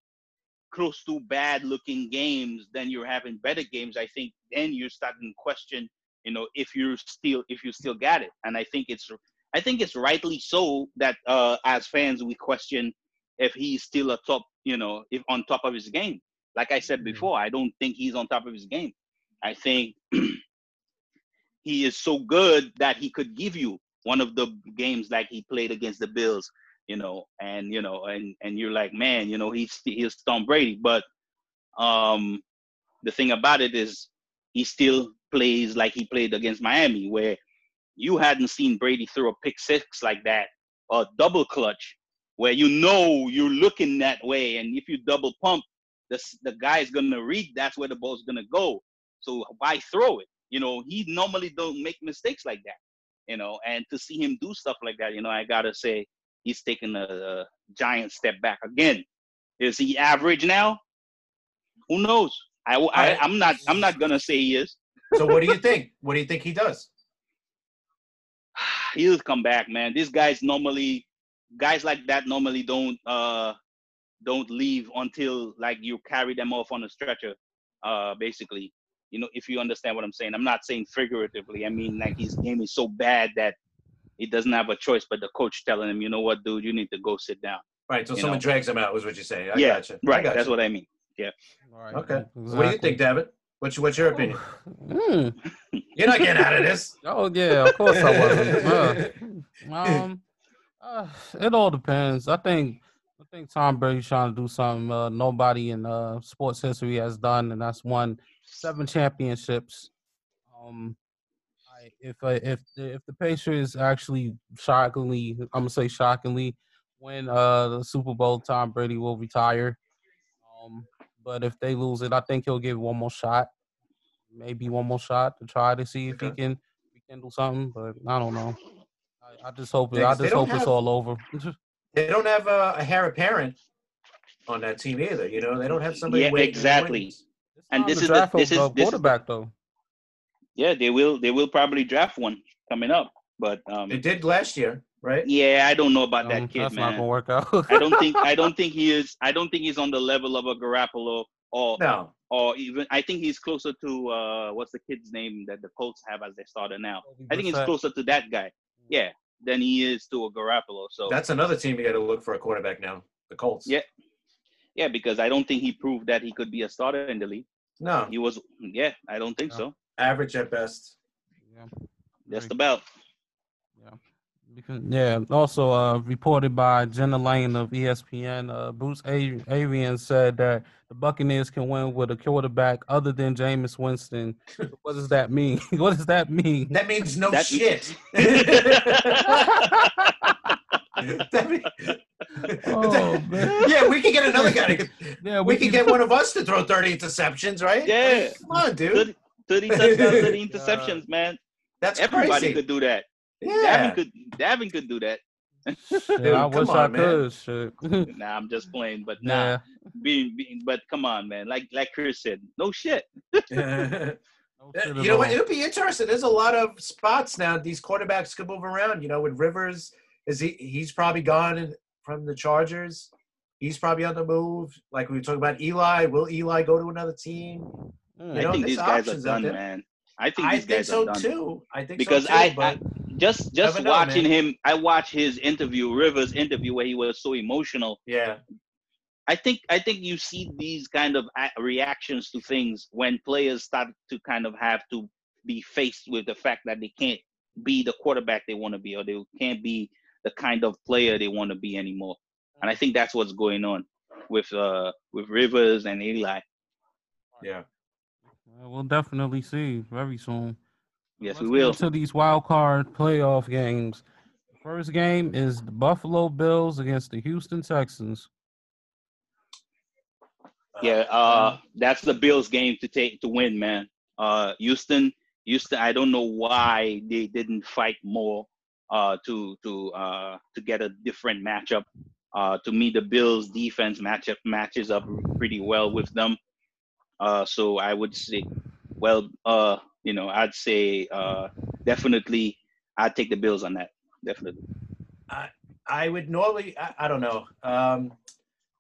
close to bad looking games then you're having better games i think then you're starting to question you know if you're still if you still got it and i think it's i think it's rightly so that uh as fans we question if he's still a top you know if on top of his game. Like i said Mhm. before i don't think he's on top of his game. I think he is so good that he could give you one of the games like he played against the bills you know, and you know, and and you're like, man, you know, he's he's Tom Brady, but um, the thing about it is he still plays like he played against Miami, where you hadn't seen Brady throw a pick six like that a double clutch, where you know you're looking that way, and if you double pump, the the guy's gonna read that's where the ball's gonna go. So why throw it? You know, he normally don't make mistakes like that. You know, and to see him do stuff like that, you know, I gotta say he's taking a, a giant step back again. Is he average now? Who knows? I, I I'm not I'm not gonna say he is. So what do you think? What do you think he does? He'll come back, man. These guys normally guys like that normally don't uh don't leave until like you carry them off on a stretcher, uh basically. You know, if you understand what I'm saying. I'm not saying figuratively. I mean like his game is so bad that he doesn't have a choice but the coach telling him, you know what, dude, you need to go sit down. Right. So someone know? drags him out, was what you're saying. I yeah, gotcha. Right. That's what I mean. Yeah. Right. Okay. Exactly. What do you think, David? What's what's your opinion? Mm. You're not getting out of this. Oh yeah, of course I wasn't. um, uh, it all depends. I think I think Tom Brady's trying to do something uh, nobody in uh, sports history has done, and that's won seven championships. Um, I, if uh, if the, if the Patriots actually shockingly, I'm gonna say shockingly, win uh, the Super Bowl, Tom Brady will retire. Um, but if they lose it, I think he'll give one more shot, maybe one more shot to try to see if okay. he can rekindle something. But I don't know. I, I just hope I just hope have, it's all over. they don't have a, a heir apparent on that team either. You know, they don't have somebody. Yeah, exactly. And this is the, this is this quarterback though. Yeah, they will. They will probably draft one coming up. But um, they did last year right? Yeah, I don't know about that um, kid, that's man. not gonna work out. I don't think I don't think he is. I don't think he's on the level of a Garoppolo or no. or even I think he's closer to uh what's the kid's name that the Colts have as their starter now. I think he's closer to that guy. Yeah, than he is to a Garoppolo. So that's another team you got to look for a quarterback now. The Colts. Yeah, yeah, because I don't think he proved that he could be a starter in the league. No, he was. Yeah, I don't think no. so. Average at best. Yeah, just about. Yeah. Also, uh, reported by Jenna Laine of ESPN, uh, Bruce Arians said that the Buccaneers can win with a quarterback other than Jameis Winston. what does that mean? what does that mean? That means no that shit. oh, man. Yeah, we can get another guy. To, yeah, we, we can get one of us to throw 30 interceptions, right? Yeah. Come on, dude. 30, 30 touchdowns, 30 interceptions, uh, man. That's Everybody crazy. could do that. Yeah. Davin could Davin could do that. Dude, I wish on, I could. Shit. nah, I'm just playing, but nah, yeah. being, being, but come on, man. Like like Chris said, no shit. no you know what? It'll be interesting. There's a lot of spots now. These quarterbacks could move around. You know, with Rivers, is he? He's probably gone from the Chargers. He's probably on the move. Like we were talking about Eli. Will Eli go to another team? Mm, you know, I think these guys are done, man. I think these I guys think so are done. too. I think because so too, I. I just just watching him, I watched his interview, Rivers' interview, where he was so emotional. Yeah. I think I think you see these kind of reactions to things when players start to kind of have to be faced with the fact that they can't be the quarterback they want to be, or they can't be the kind of player they want to be anymore. And I think that's what's going on with uh with Rivers and Eli. Yeah. We'll definitely see very soon. Yes, Let's we will. To these wild card playoff games. The first game is the Buffalo Bills against the Houston Texans. Yeah, uh, that's the Bills game to take to win, man. Uh, Houston, Houston. I don't know why they didn't fight more uh, to to uh, to get a different matchup. Uh, to me, the Bills' defense matchup matches up pretty well with them. Uh, so I would say, well, uh, you know, I'd say uh, definitely I'd take the Bills on that. Definitely. I I would normally I, I don't know. Um,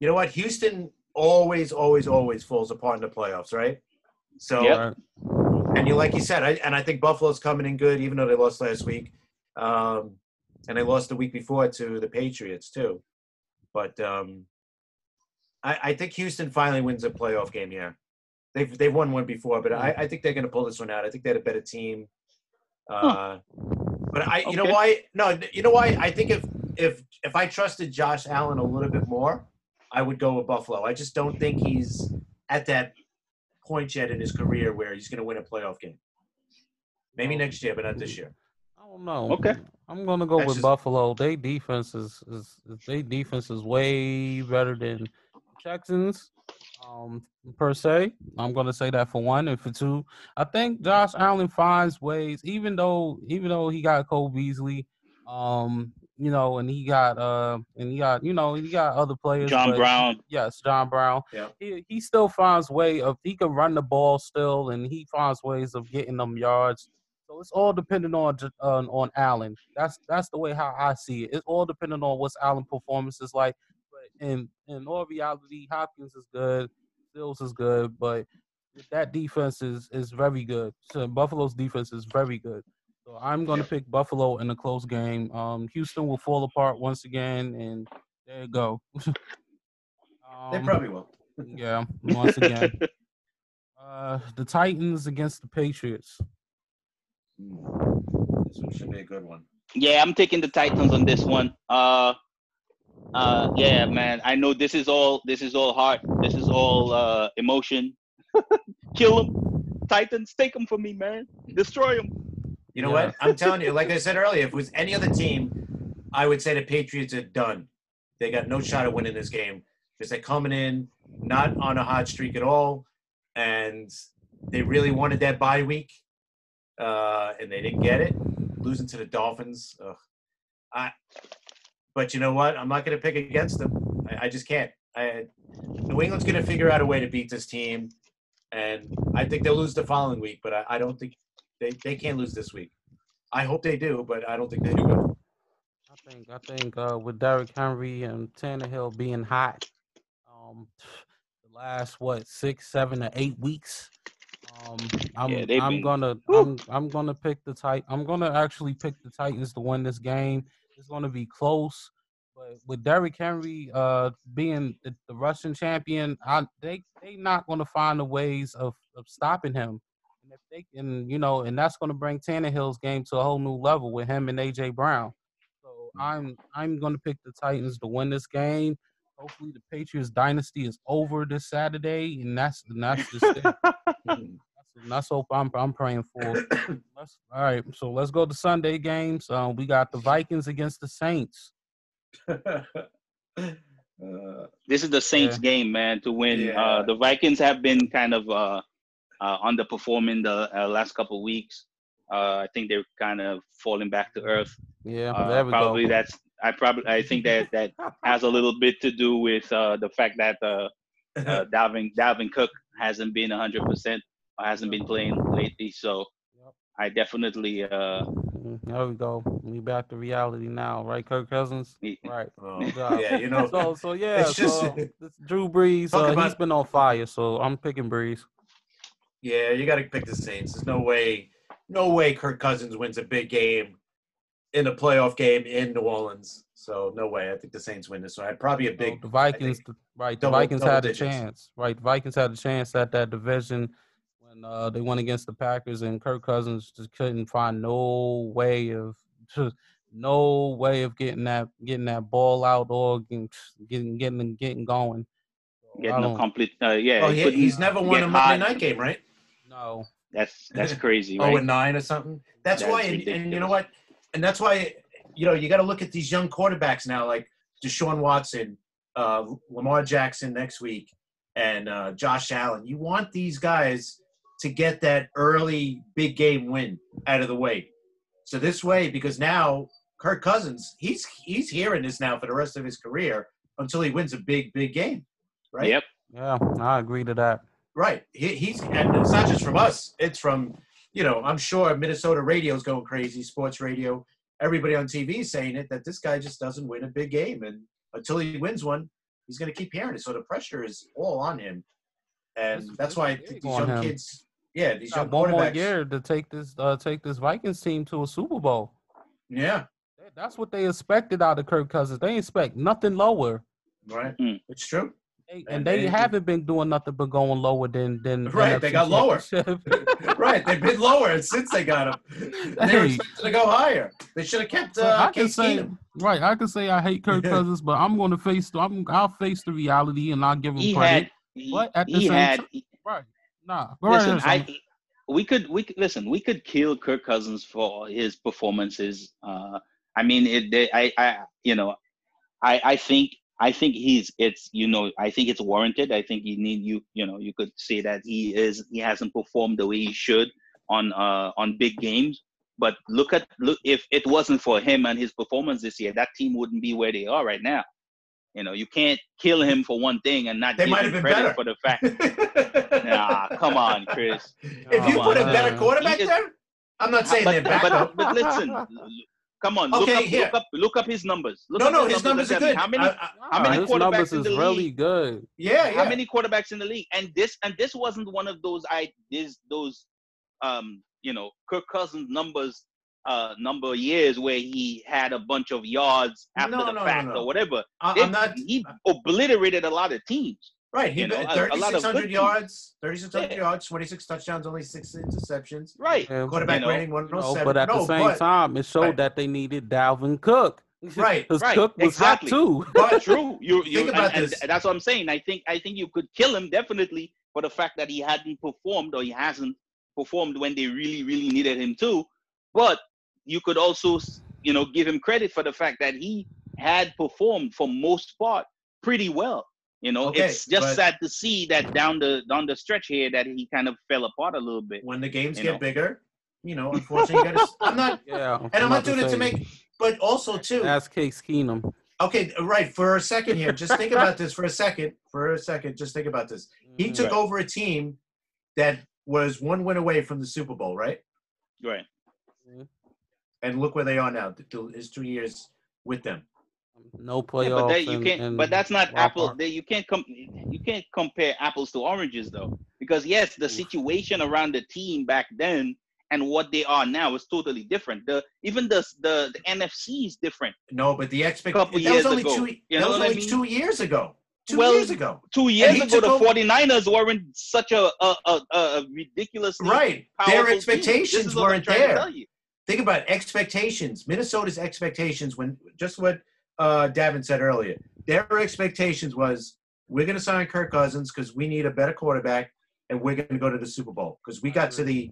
you know what? Houston always, always, always falls apart in the playoffs, right? So, yep. and you like you said, I, and I think Buffalo's coming in good, even though they lost last week, um, and they lost the week before to the Patriots too. But um, I, I think Houston finally wins a playoff game. Yeah, They've they've won one before, but I, I think they're going to pull this one out. I think they had a better team. Uh, huh. But I, you okay. know why? No, you know why? I think if if if I trusted Josh Allen a little bit more, I would go with Buffalo. I just don't think he's at that point yet in his career where he's going to win a playoff game. Maybe next year, but not this year. I don't know. Okay. I'm gonna go That's with just- Buffalo. They defense is, is they defense is way better than Texans. Um, per se, I'm gonna say that for one, and for two, I think Josh Allen finds ways. Even though, even though he got Cole Beasley, um, you know, and he got uh, and he got you know, he got other players. John but- Brown. Yes, John Brown. Yeah. He he still finds way of he can run the ball still, and he finds ways of getting them yards. So it's all dependent on on on Allen. That's that's the way how I see it. It's all dependent on what's Allen performance is like. But in in all reality, Hopkins is good, Stills is good, but that defense is is very good. So Buffalo's defense is very good. So I'm going to pick Buffalo in a close game. Um, Houston will fall apart once again, and there you go. They Um, probably will. yeah, once again. uh, the Titans against the Patriots. Mm. This one should be a good one. Yeah, I'm taking the Titans on this one. Uh, uh, yeah, man. I know this is all this is all heart. This is all uh, emotion. Kill them, Titans. Take them from me, man. Destroy them. You know Yeah. what? I'm telling you, like I said earlier, if it was any other team, I would say the Patriots are done. They got no shot at winning this game because they're coming in not on a hot streak at all, and they really wanted that bye week, uh, and they didn't get it, losing to the Dolphins. Ugh. I, but you know what? I'm not going to pick against them. I, I just can't. I, New England's going to figure out a way to beat this team, and I think they'll lose the following week. But I, I don't think they, they can't lose this week. I hope they do, but I don't think they will. I think I think uh, with Derrick Henry and Tannehill being hot, um, the last what six, seven, or eight weeks. Um, I'm Yeah, I'm been- gonna I'm I'm gonna pick the tit I'm gonna actually pick the Titans to win this game. It's gonna be close, but with Derrick Henry uh being the, the rushing champion, I, they they not gonna find the ways of, of stopping him. And if they can, you know, and that's gonna bring Tannehill's game to a whole new level with him and AJ Brown. So I'm I'm gonna pick the Titans to win this game. Hopefully the Patriots dynasty is over this Saturday, and that's and that's just it. That's, that's hope I'm I'm praying for. Let's, all right, so let's go to Sunday games. Um, we got the Vikings against the Saints. Uh, This is the Saints Yeah. game, man, to win. Yeah. Uh, the Vikings have been kind of uh, uh, underperforming the uh, last couple of weeks. Uh, I think they're kind of falling back to earth. Yeah, Uh, we probably go. that's. I probably I think that that has a little bit to do with uh, the fact that uh, uh, Dalvin Dalvin Cook hasn't been 100 percent or hasn't been playing lately. So Yep. I definitely uh, Mm, There we go. We back to reality now, right, Kirk Cousins? he- Right. oh, yeah, you know, So, so yeah, It's just- so this Drew Brees, Talk uh, he's about- been on fire, so I'm picking Brees. yeah, you got to pick the Saints. There's no way, no way Kirk Cousins wins a big game in a playoff game in New Orleans. So no way. I think the Saints win this one. I'd probably a So big. the Vikings, the, right? The double- Vikings double had a chance, right? The Vikings had a chance at that division when uh, they went against the Packers, and Kirk Cousins just couldn't find no way of, no way of getting that getting that ball out or getting getting getting, getting going. So getting a don't- complete. Uh, yeah, Oh, he he, he's never won a Monday night game, right? no, That's that's crazy, Oh, right? and nine or something. That's, That's why, and, and you know what? And that's why, you know, you got to look at these young quarterbacks now, like Deshaun Watson, uh, Lamar Jackson next week, and uh, Josh Allen. You want these guys to get that early big game win out of the way. So this way, because now Kirk Cousins, he's he's hearing this now for the rest of his career until he wins a big big game, right? Yep. yeah, I agree to that. Right. He, he's and it's not just from us. It's from you know I'm sure Minnesota radio's going crazy, sports radio. Everybody on TV is saying it that this guy just doesn't win a big game, and until he wins one, he's going to keep hearing it. So the pressure is all on him, and It's- that's why I think these young him. kids, yeah, these young Got one more quarterbacks, year to take this uh, take this Vikings team to a Super Bowl. yeah, That's what they expected out of Kirk Cousins. They expect nothing lower. right, Hmm. it's true. They, and, And they, they- haven't been doing nothing but going lower than than Right, they got lower. right, they've been lower since they got him. And they were Hey. expected to go higher. They should have kept uh, I can Case say Keenum. right. I can say I hate Kirk Yeah. Cousins, but I'm going to face. the- I'm, I'll face the reality and I'll give him He credit. had. He, But at the he same had. right. Nah, listen, I we could we could listen. We could kill Kirk Cousins for his performances. Uh, I mean, it. They, I, I, you know, I, I think I think he's it's you know I think it's warranted. I think you need you you know you could say that he is he hasn't performed the way he should on uh on big games. But look at look if it wasn't for him and his performance this year, that team wouldn't be where they are right now. You know, you can't kill him for one thing and not they give him credit better. for the fact. nah, come on, Chris. If you put a better quarterback there, I'm not saying but, they're but, but listen, come on, look Okay, up, here. look up, look up his numbers. Look no, up no, his numbers are and tell me good. How many? I- I- how many his quarterbacks numbers in is the really league? good. yeah, yeah. How many quarterbacks in the league? And this and this wasn't one of those I this those um you know Kirk Cousins numbers uh number of years where he had a bunch of yards after No, the no, no, fact no. or whatever. I, They- I'm not he obliterated a lot of teams. right. He you know, bet a- a lot of 3,600 yards, 3,600 Yeah. yards, 26 touchdowns, only six interceptions. Right. Yeah, Quarterback You know, rating you know, 107. but at no, the same but, time, it showed right. that they needed Dalvin Cook. Right, because right, Cook was exactly. hot too. but True. You you Think about and, and this. that's what I'm saying. I think I think you could kill him definitely for the fact that he hadn't performed or he hasn't performed when they really really needed him to. But you could also you know give him credit for the fact that he had performed for most part pretty well. You know, Okay, it's just but- sad to see that down the down the stretch here that he kind of fell apart a little bit. when the games get know. bigger, you know, unfortunately, you gotta, I'm not, Yeah, and I'm not doing it to make, but also too. Ask Case Keenum. Okay, right. For a second here, just think about this for a second. For a second, just think about this. He Mhm. took Right. over a team that was one win away from the Super Bowl, right? Right. And look where they are now. th- th- His two years with them. no Yeah, but that, you and- can't. and but that's not apple. card. That you can't com- You can't compare apples to oranges though, because yes, the Oof. situation around the team back then and what they are now is totally different. The even the the, the NFC is different. No, but the Couple expectation that was years only ago. two. You that was what I only mean? two years ago. Two Well, years ago. Two years ago, the over- 49ers weren't such a a, a, a ridiculously Right. Their expectations is weren't trying there. Think about expectations. Minnesota's expectations when just what uh, Davin said earlier. Their expectations was we're going to sign Kirk Cousins because we need a better quarterback, and we're going to go to the Super Bowl because we got to the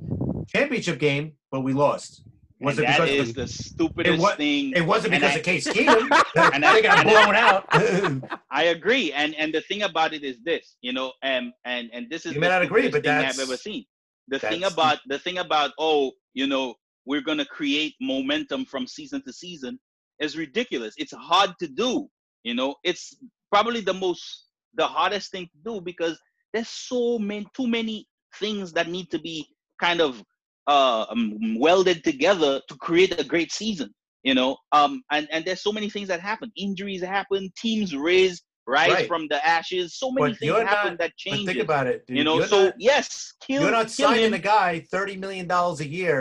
championship game, but we lost. Was And it that because is of, the stupidest wa- thing. it wasn't because I- of Case Keenum? and I- they got and I- blown out. I agree, and and the thing about it is this, you know, and and and this is You the may not agree, but thing that's- I've ever seen. The thing about the thing about oh, you know, we're gonna create momentum from season to season is ridiculous. It's hard to do. You know, it's probably the most the hardest thing to do because there's so many too many things that need to be kind of uh um, welded together to create a great season you know um and and there's so many things that happen injuries happen teams raise rise Right. from the ashes so many But things happen not- that change think about it, dude. you know You're so not- yes kill, You're not signing him. a guy thirty million dollars a year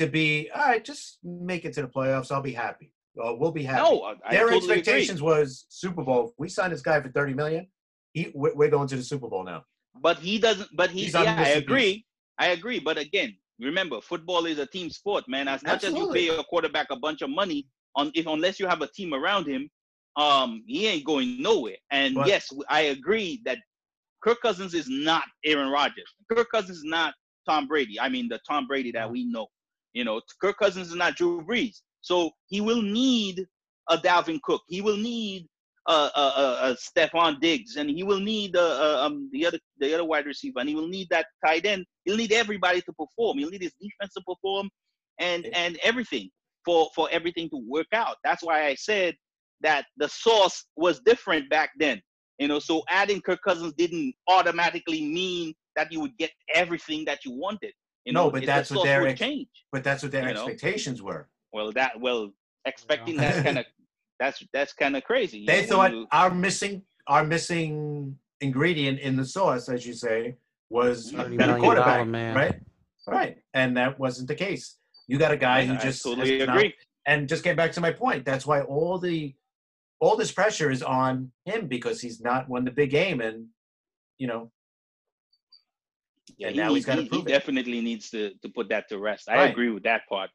to be all right. Just make it to the playoffs. I'll be happy. Well, we'll be happy. no I, Their totally expectations was Super Bowl. We signed this guy for thirty million. He, we're going to the Super Bowl now. but he doesn't but he He's yeah i agree piece. i agree but again remember football is a team sport man as much as you pay a quarterback a bunch of money on if unless you have a team around him um he ain't going nowhere and But- yes i agree that kirk cousins is not aaron rodgers kirk cousins is not tom brady i mean the tom brady that we know you know kirk cousins is not drew brees so he will need a dalvin cook he will need a, uh, uh, uh, Stefon Diggs, and he will need uh, uh, um, the other the other wide receiver, and he will need that tight end. He'll need everybody to perform. He'll need his defense to perform, and and everything for for everything to work out. That's why I said that the source was different back then. You know, so adding Kirk Cousins didn't automatically mean that you would get everything that you wanted. You No, know, but that's what their ex- change. But that's what their You know? expectations were. Well, that well, expecting Yeah. that kind of that's that's kind of crazy. They know, thought you- our missing our missing ingredient in the sauce, as you say, was a better million quarterback, man. right? Right, and that wasn't the case. You got a guy who I just totally has been out- agree. and just came back to my point. That's why all the all this pressure is on him because he's not won the big game, and you know, Yeah, and he, now he's got to he, prove he it. definitely needs to to put that to rest. I Right. agree with that part.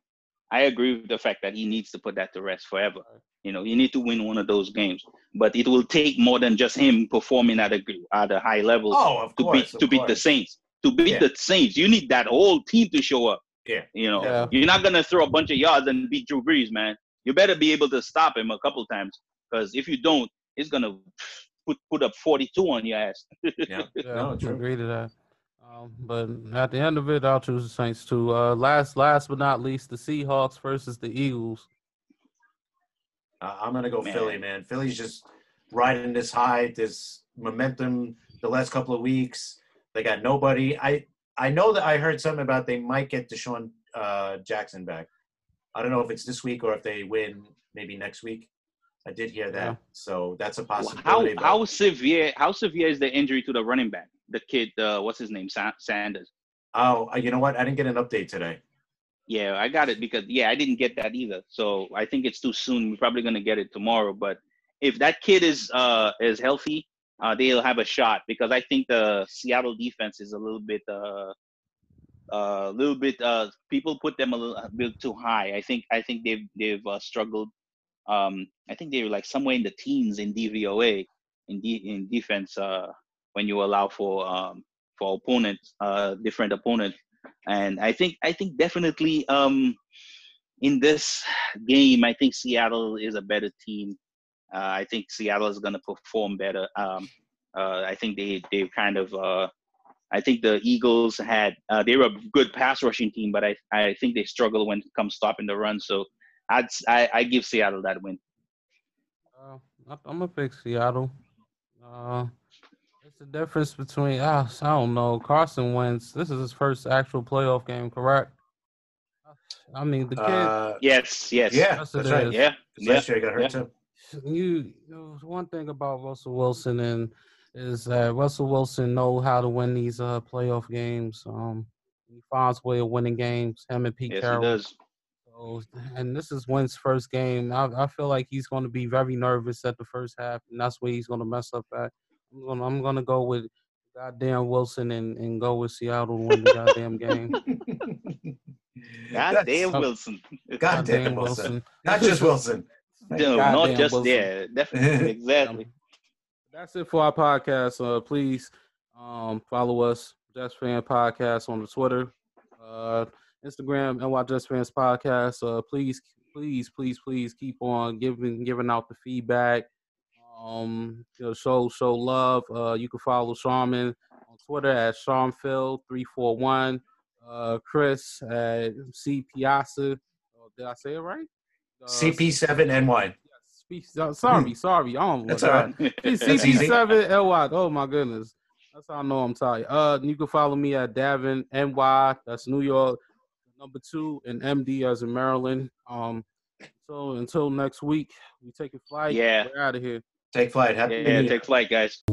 I agree with the fact that he needs to put that to rest forever. You know, you need to win one of those games, but it will take more than just him performing at a g- at a high level Oh, of to course, beat of to beat the. Saints. To beat Yeah. the Saints, you need that whole team to show up. Yeah. You know, Yeah. you're not gonna throw a bunch of yards and beat Drew Brees, man. You better be able to stop him a couple times, because if you don't, he's gonna put put up 42 on your ass. Yeah. Yeah, No, I true. agree to that. Um, but at the end of it, I'll choose the Saints too. Uh, last, last but not least, the Seahawks versus the Eagles. Uh, I'm gonna go Man. Philly, man. Philly's just riding this high, this momentum. The last couple of weeks, they got nobody. I I know that I heard something about they might get DeSean uh, Jackson back. I don't know if it's this week or if they win maybe next week. I did hear that, Yeah. so that's a how possibility. but- how severe how severe is the injury to the running back? The kid, uh, what's his name, Sa- Sanders. oh, uh, you know what? I didn't get an update today. Yeah, I got it because yeah, I didn't get that either. So I think it's too soon. We're probably gonna get it tomorrow. But if that kid is uh is healthy, uh they'll have a shot because I think the Seattle defense is a little bit uh a little bit uh people put them a little a bit too high. I think I think they've they've uh, struggled. Um, I think they were like somewhere in the teens in DVOA in de- in defense uh when you allow for um for opponents uh different opponents and I think I think definitely um, in this game, I think Seattle is a better team. Uh, I think Seattle is going to perform better. Um, uh, I think they they kind of uh, I think the Eagles had uh, they were a good pass rushing team, but I I think they struggle when it comes stopping the run. So I'd I, I give Seattle that win. Uh, I'm gonna pick Seattle. It's the difference between ah, I don't know. Carson Wentz. This is his first actual playoff game, correct? I mean, the kid. Uh, Yes, yes, yeah, Yes, that's right. is. yeah, 'Cause yeah. Last year I got hurt yeah. too. you, you know, one thing about Russell Wilson and is that Russell Wilson know how to win these uh playoff games. Um, he finds a way of winning games. Him and Pete Yes, he Carroll. does. So, and this is Wentz' first game. I, I feel like he's going to be very nervous at the first half, and that's where he's going to mess up at. I'm going, to I'm going to go with goddamn Wilson and, and go with Seattle to win the goddamn game. God That's- damn Wilson. God damn Wilson. Not just Wilson. No, Goddamn not just Wilson. yeah, definitely, exactly. That's it for our podcast. Uh, please um, follow us, Jets Fan Podcast, on the Twitter, uh, Instagram, NY Jets Fans Podcast. Uh, please, please, please, please keep on giving giving out the feedback. Um, you know, show show love. Uh, you can follow Sharman on Twitter at SharmFill341. Uh, Chris at C Piazza. Oh, did I say it right? Uh, CP7NY. Yes, uh, sorry, sorry. I don't That's all right. CP7 LY. Oh my goodness. That's how I know I'm tired. Uh you can follow me at Davin NY. That's New York. Number two and MD as in Maryland. Um so until next week, we take a flight. Yeah. We're out of here. Take flight. Happy New yeah, Year. take flight, guys.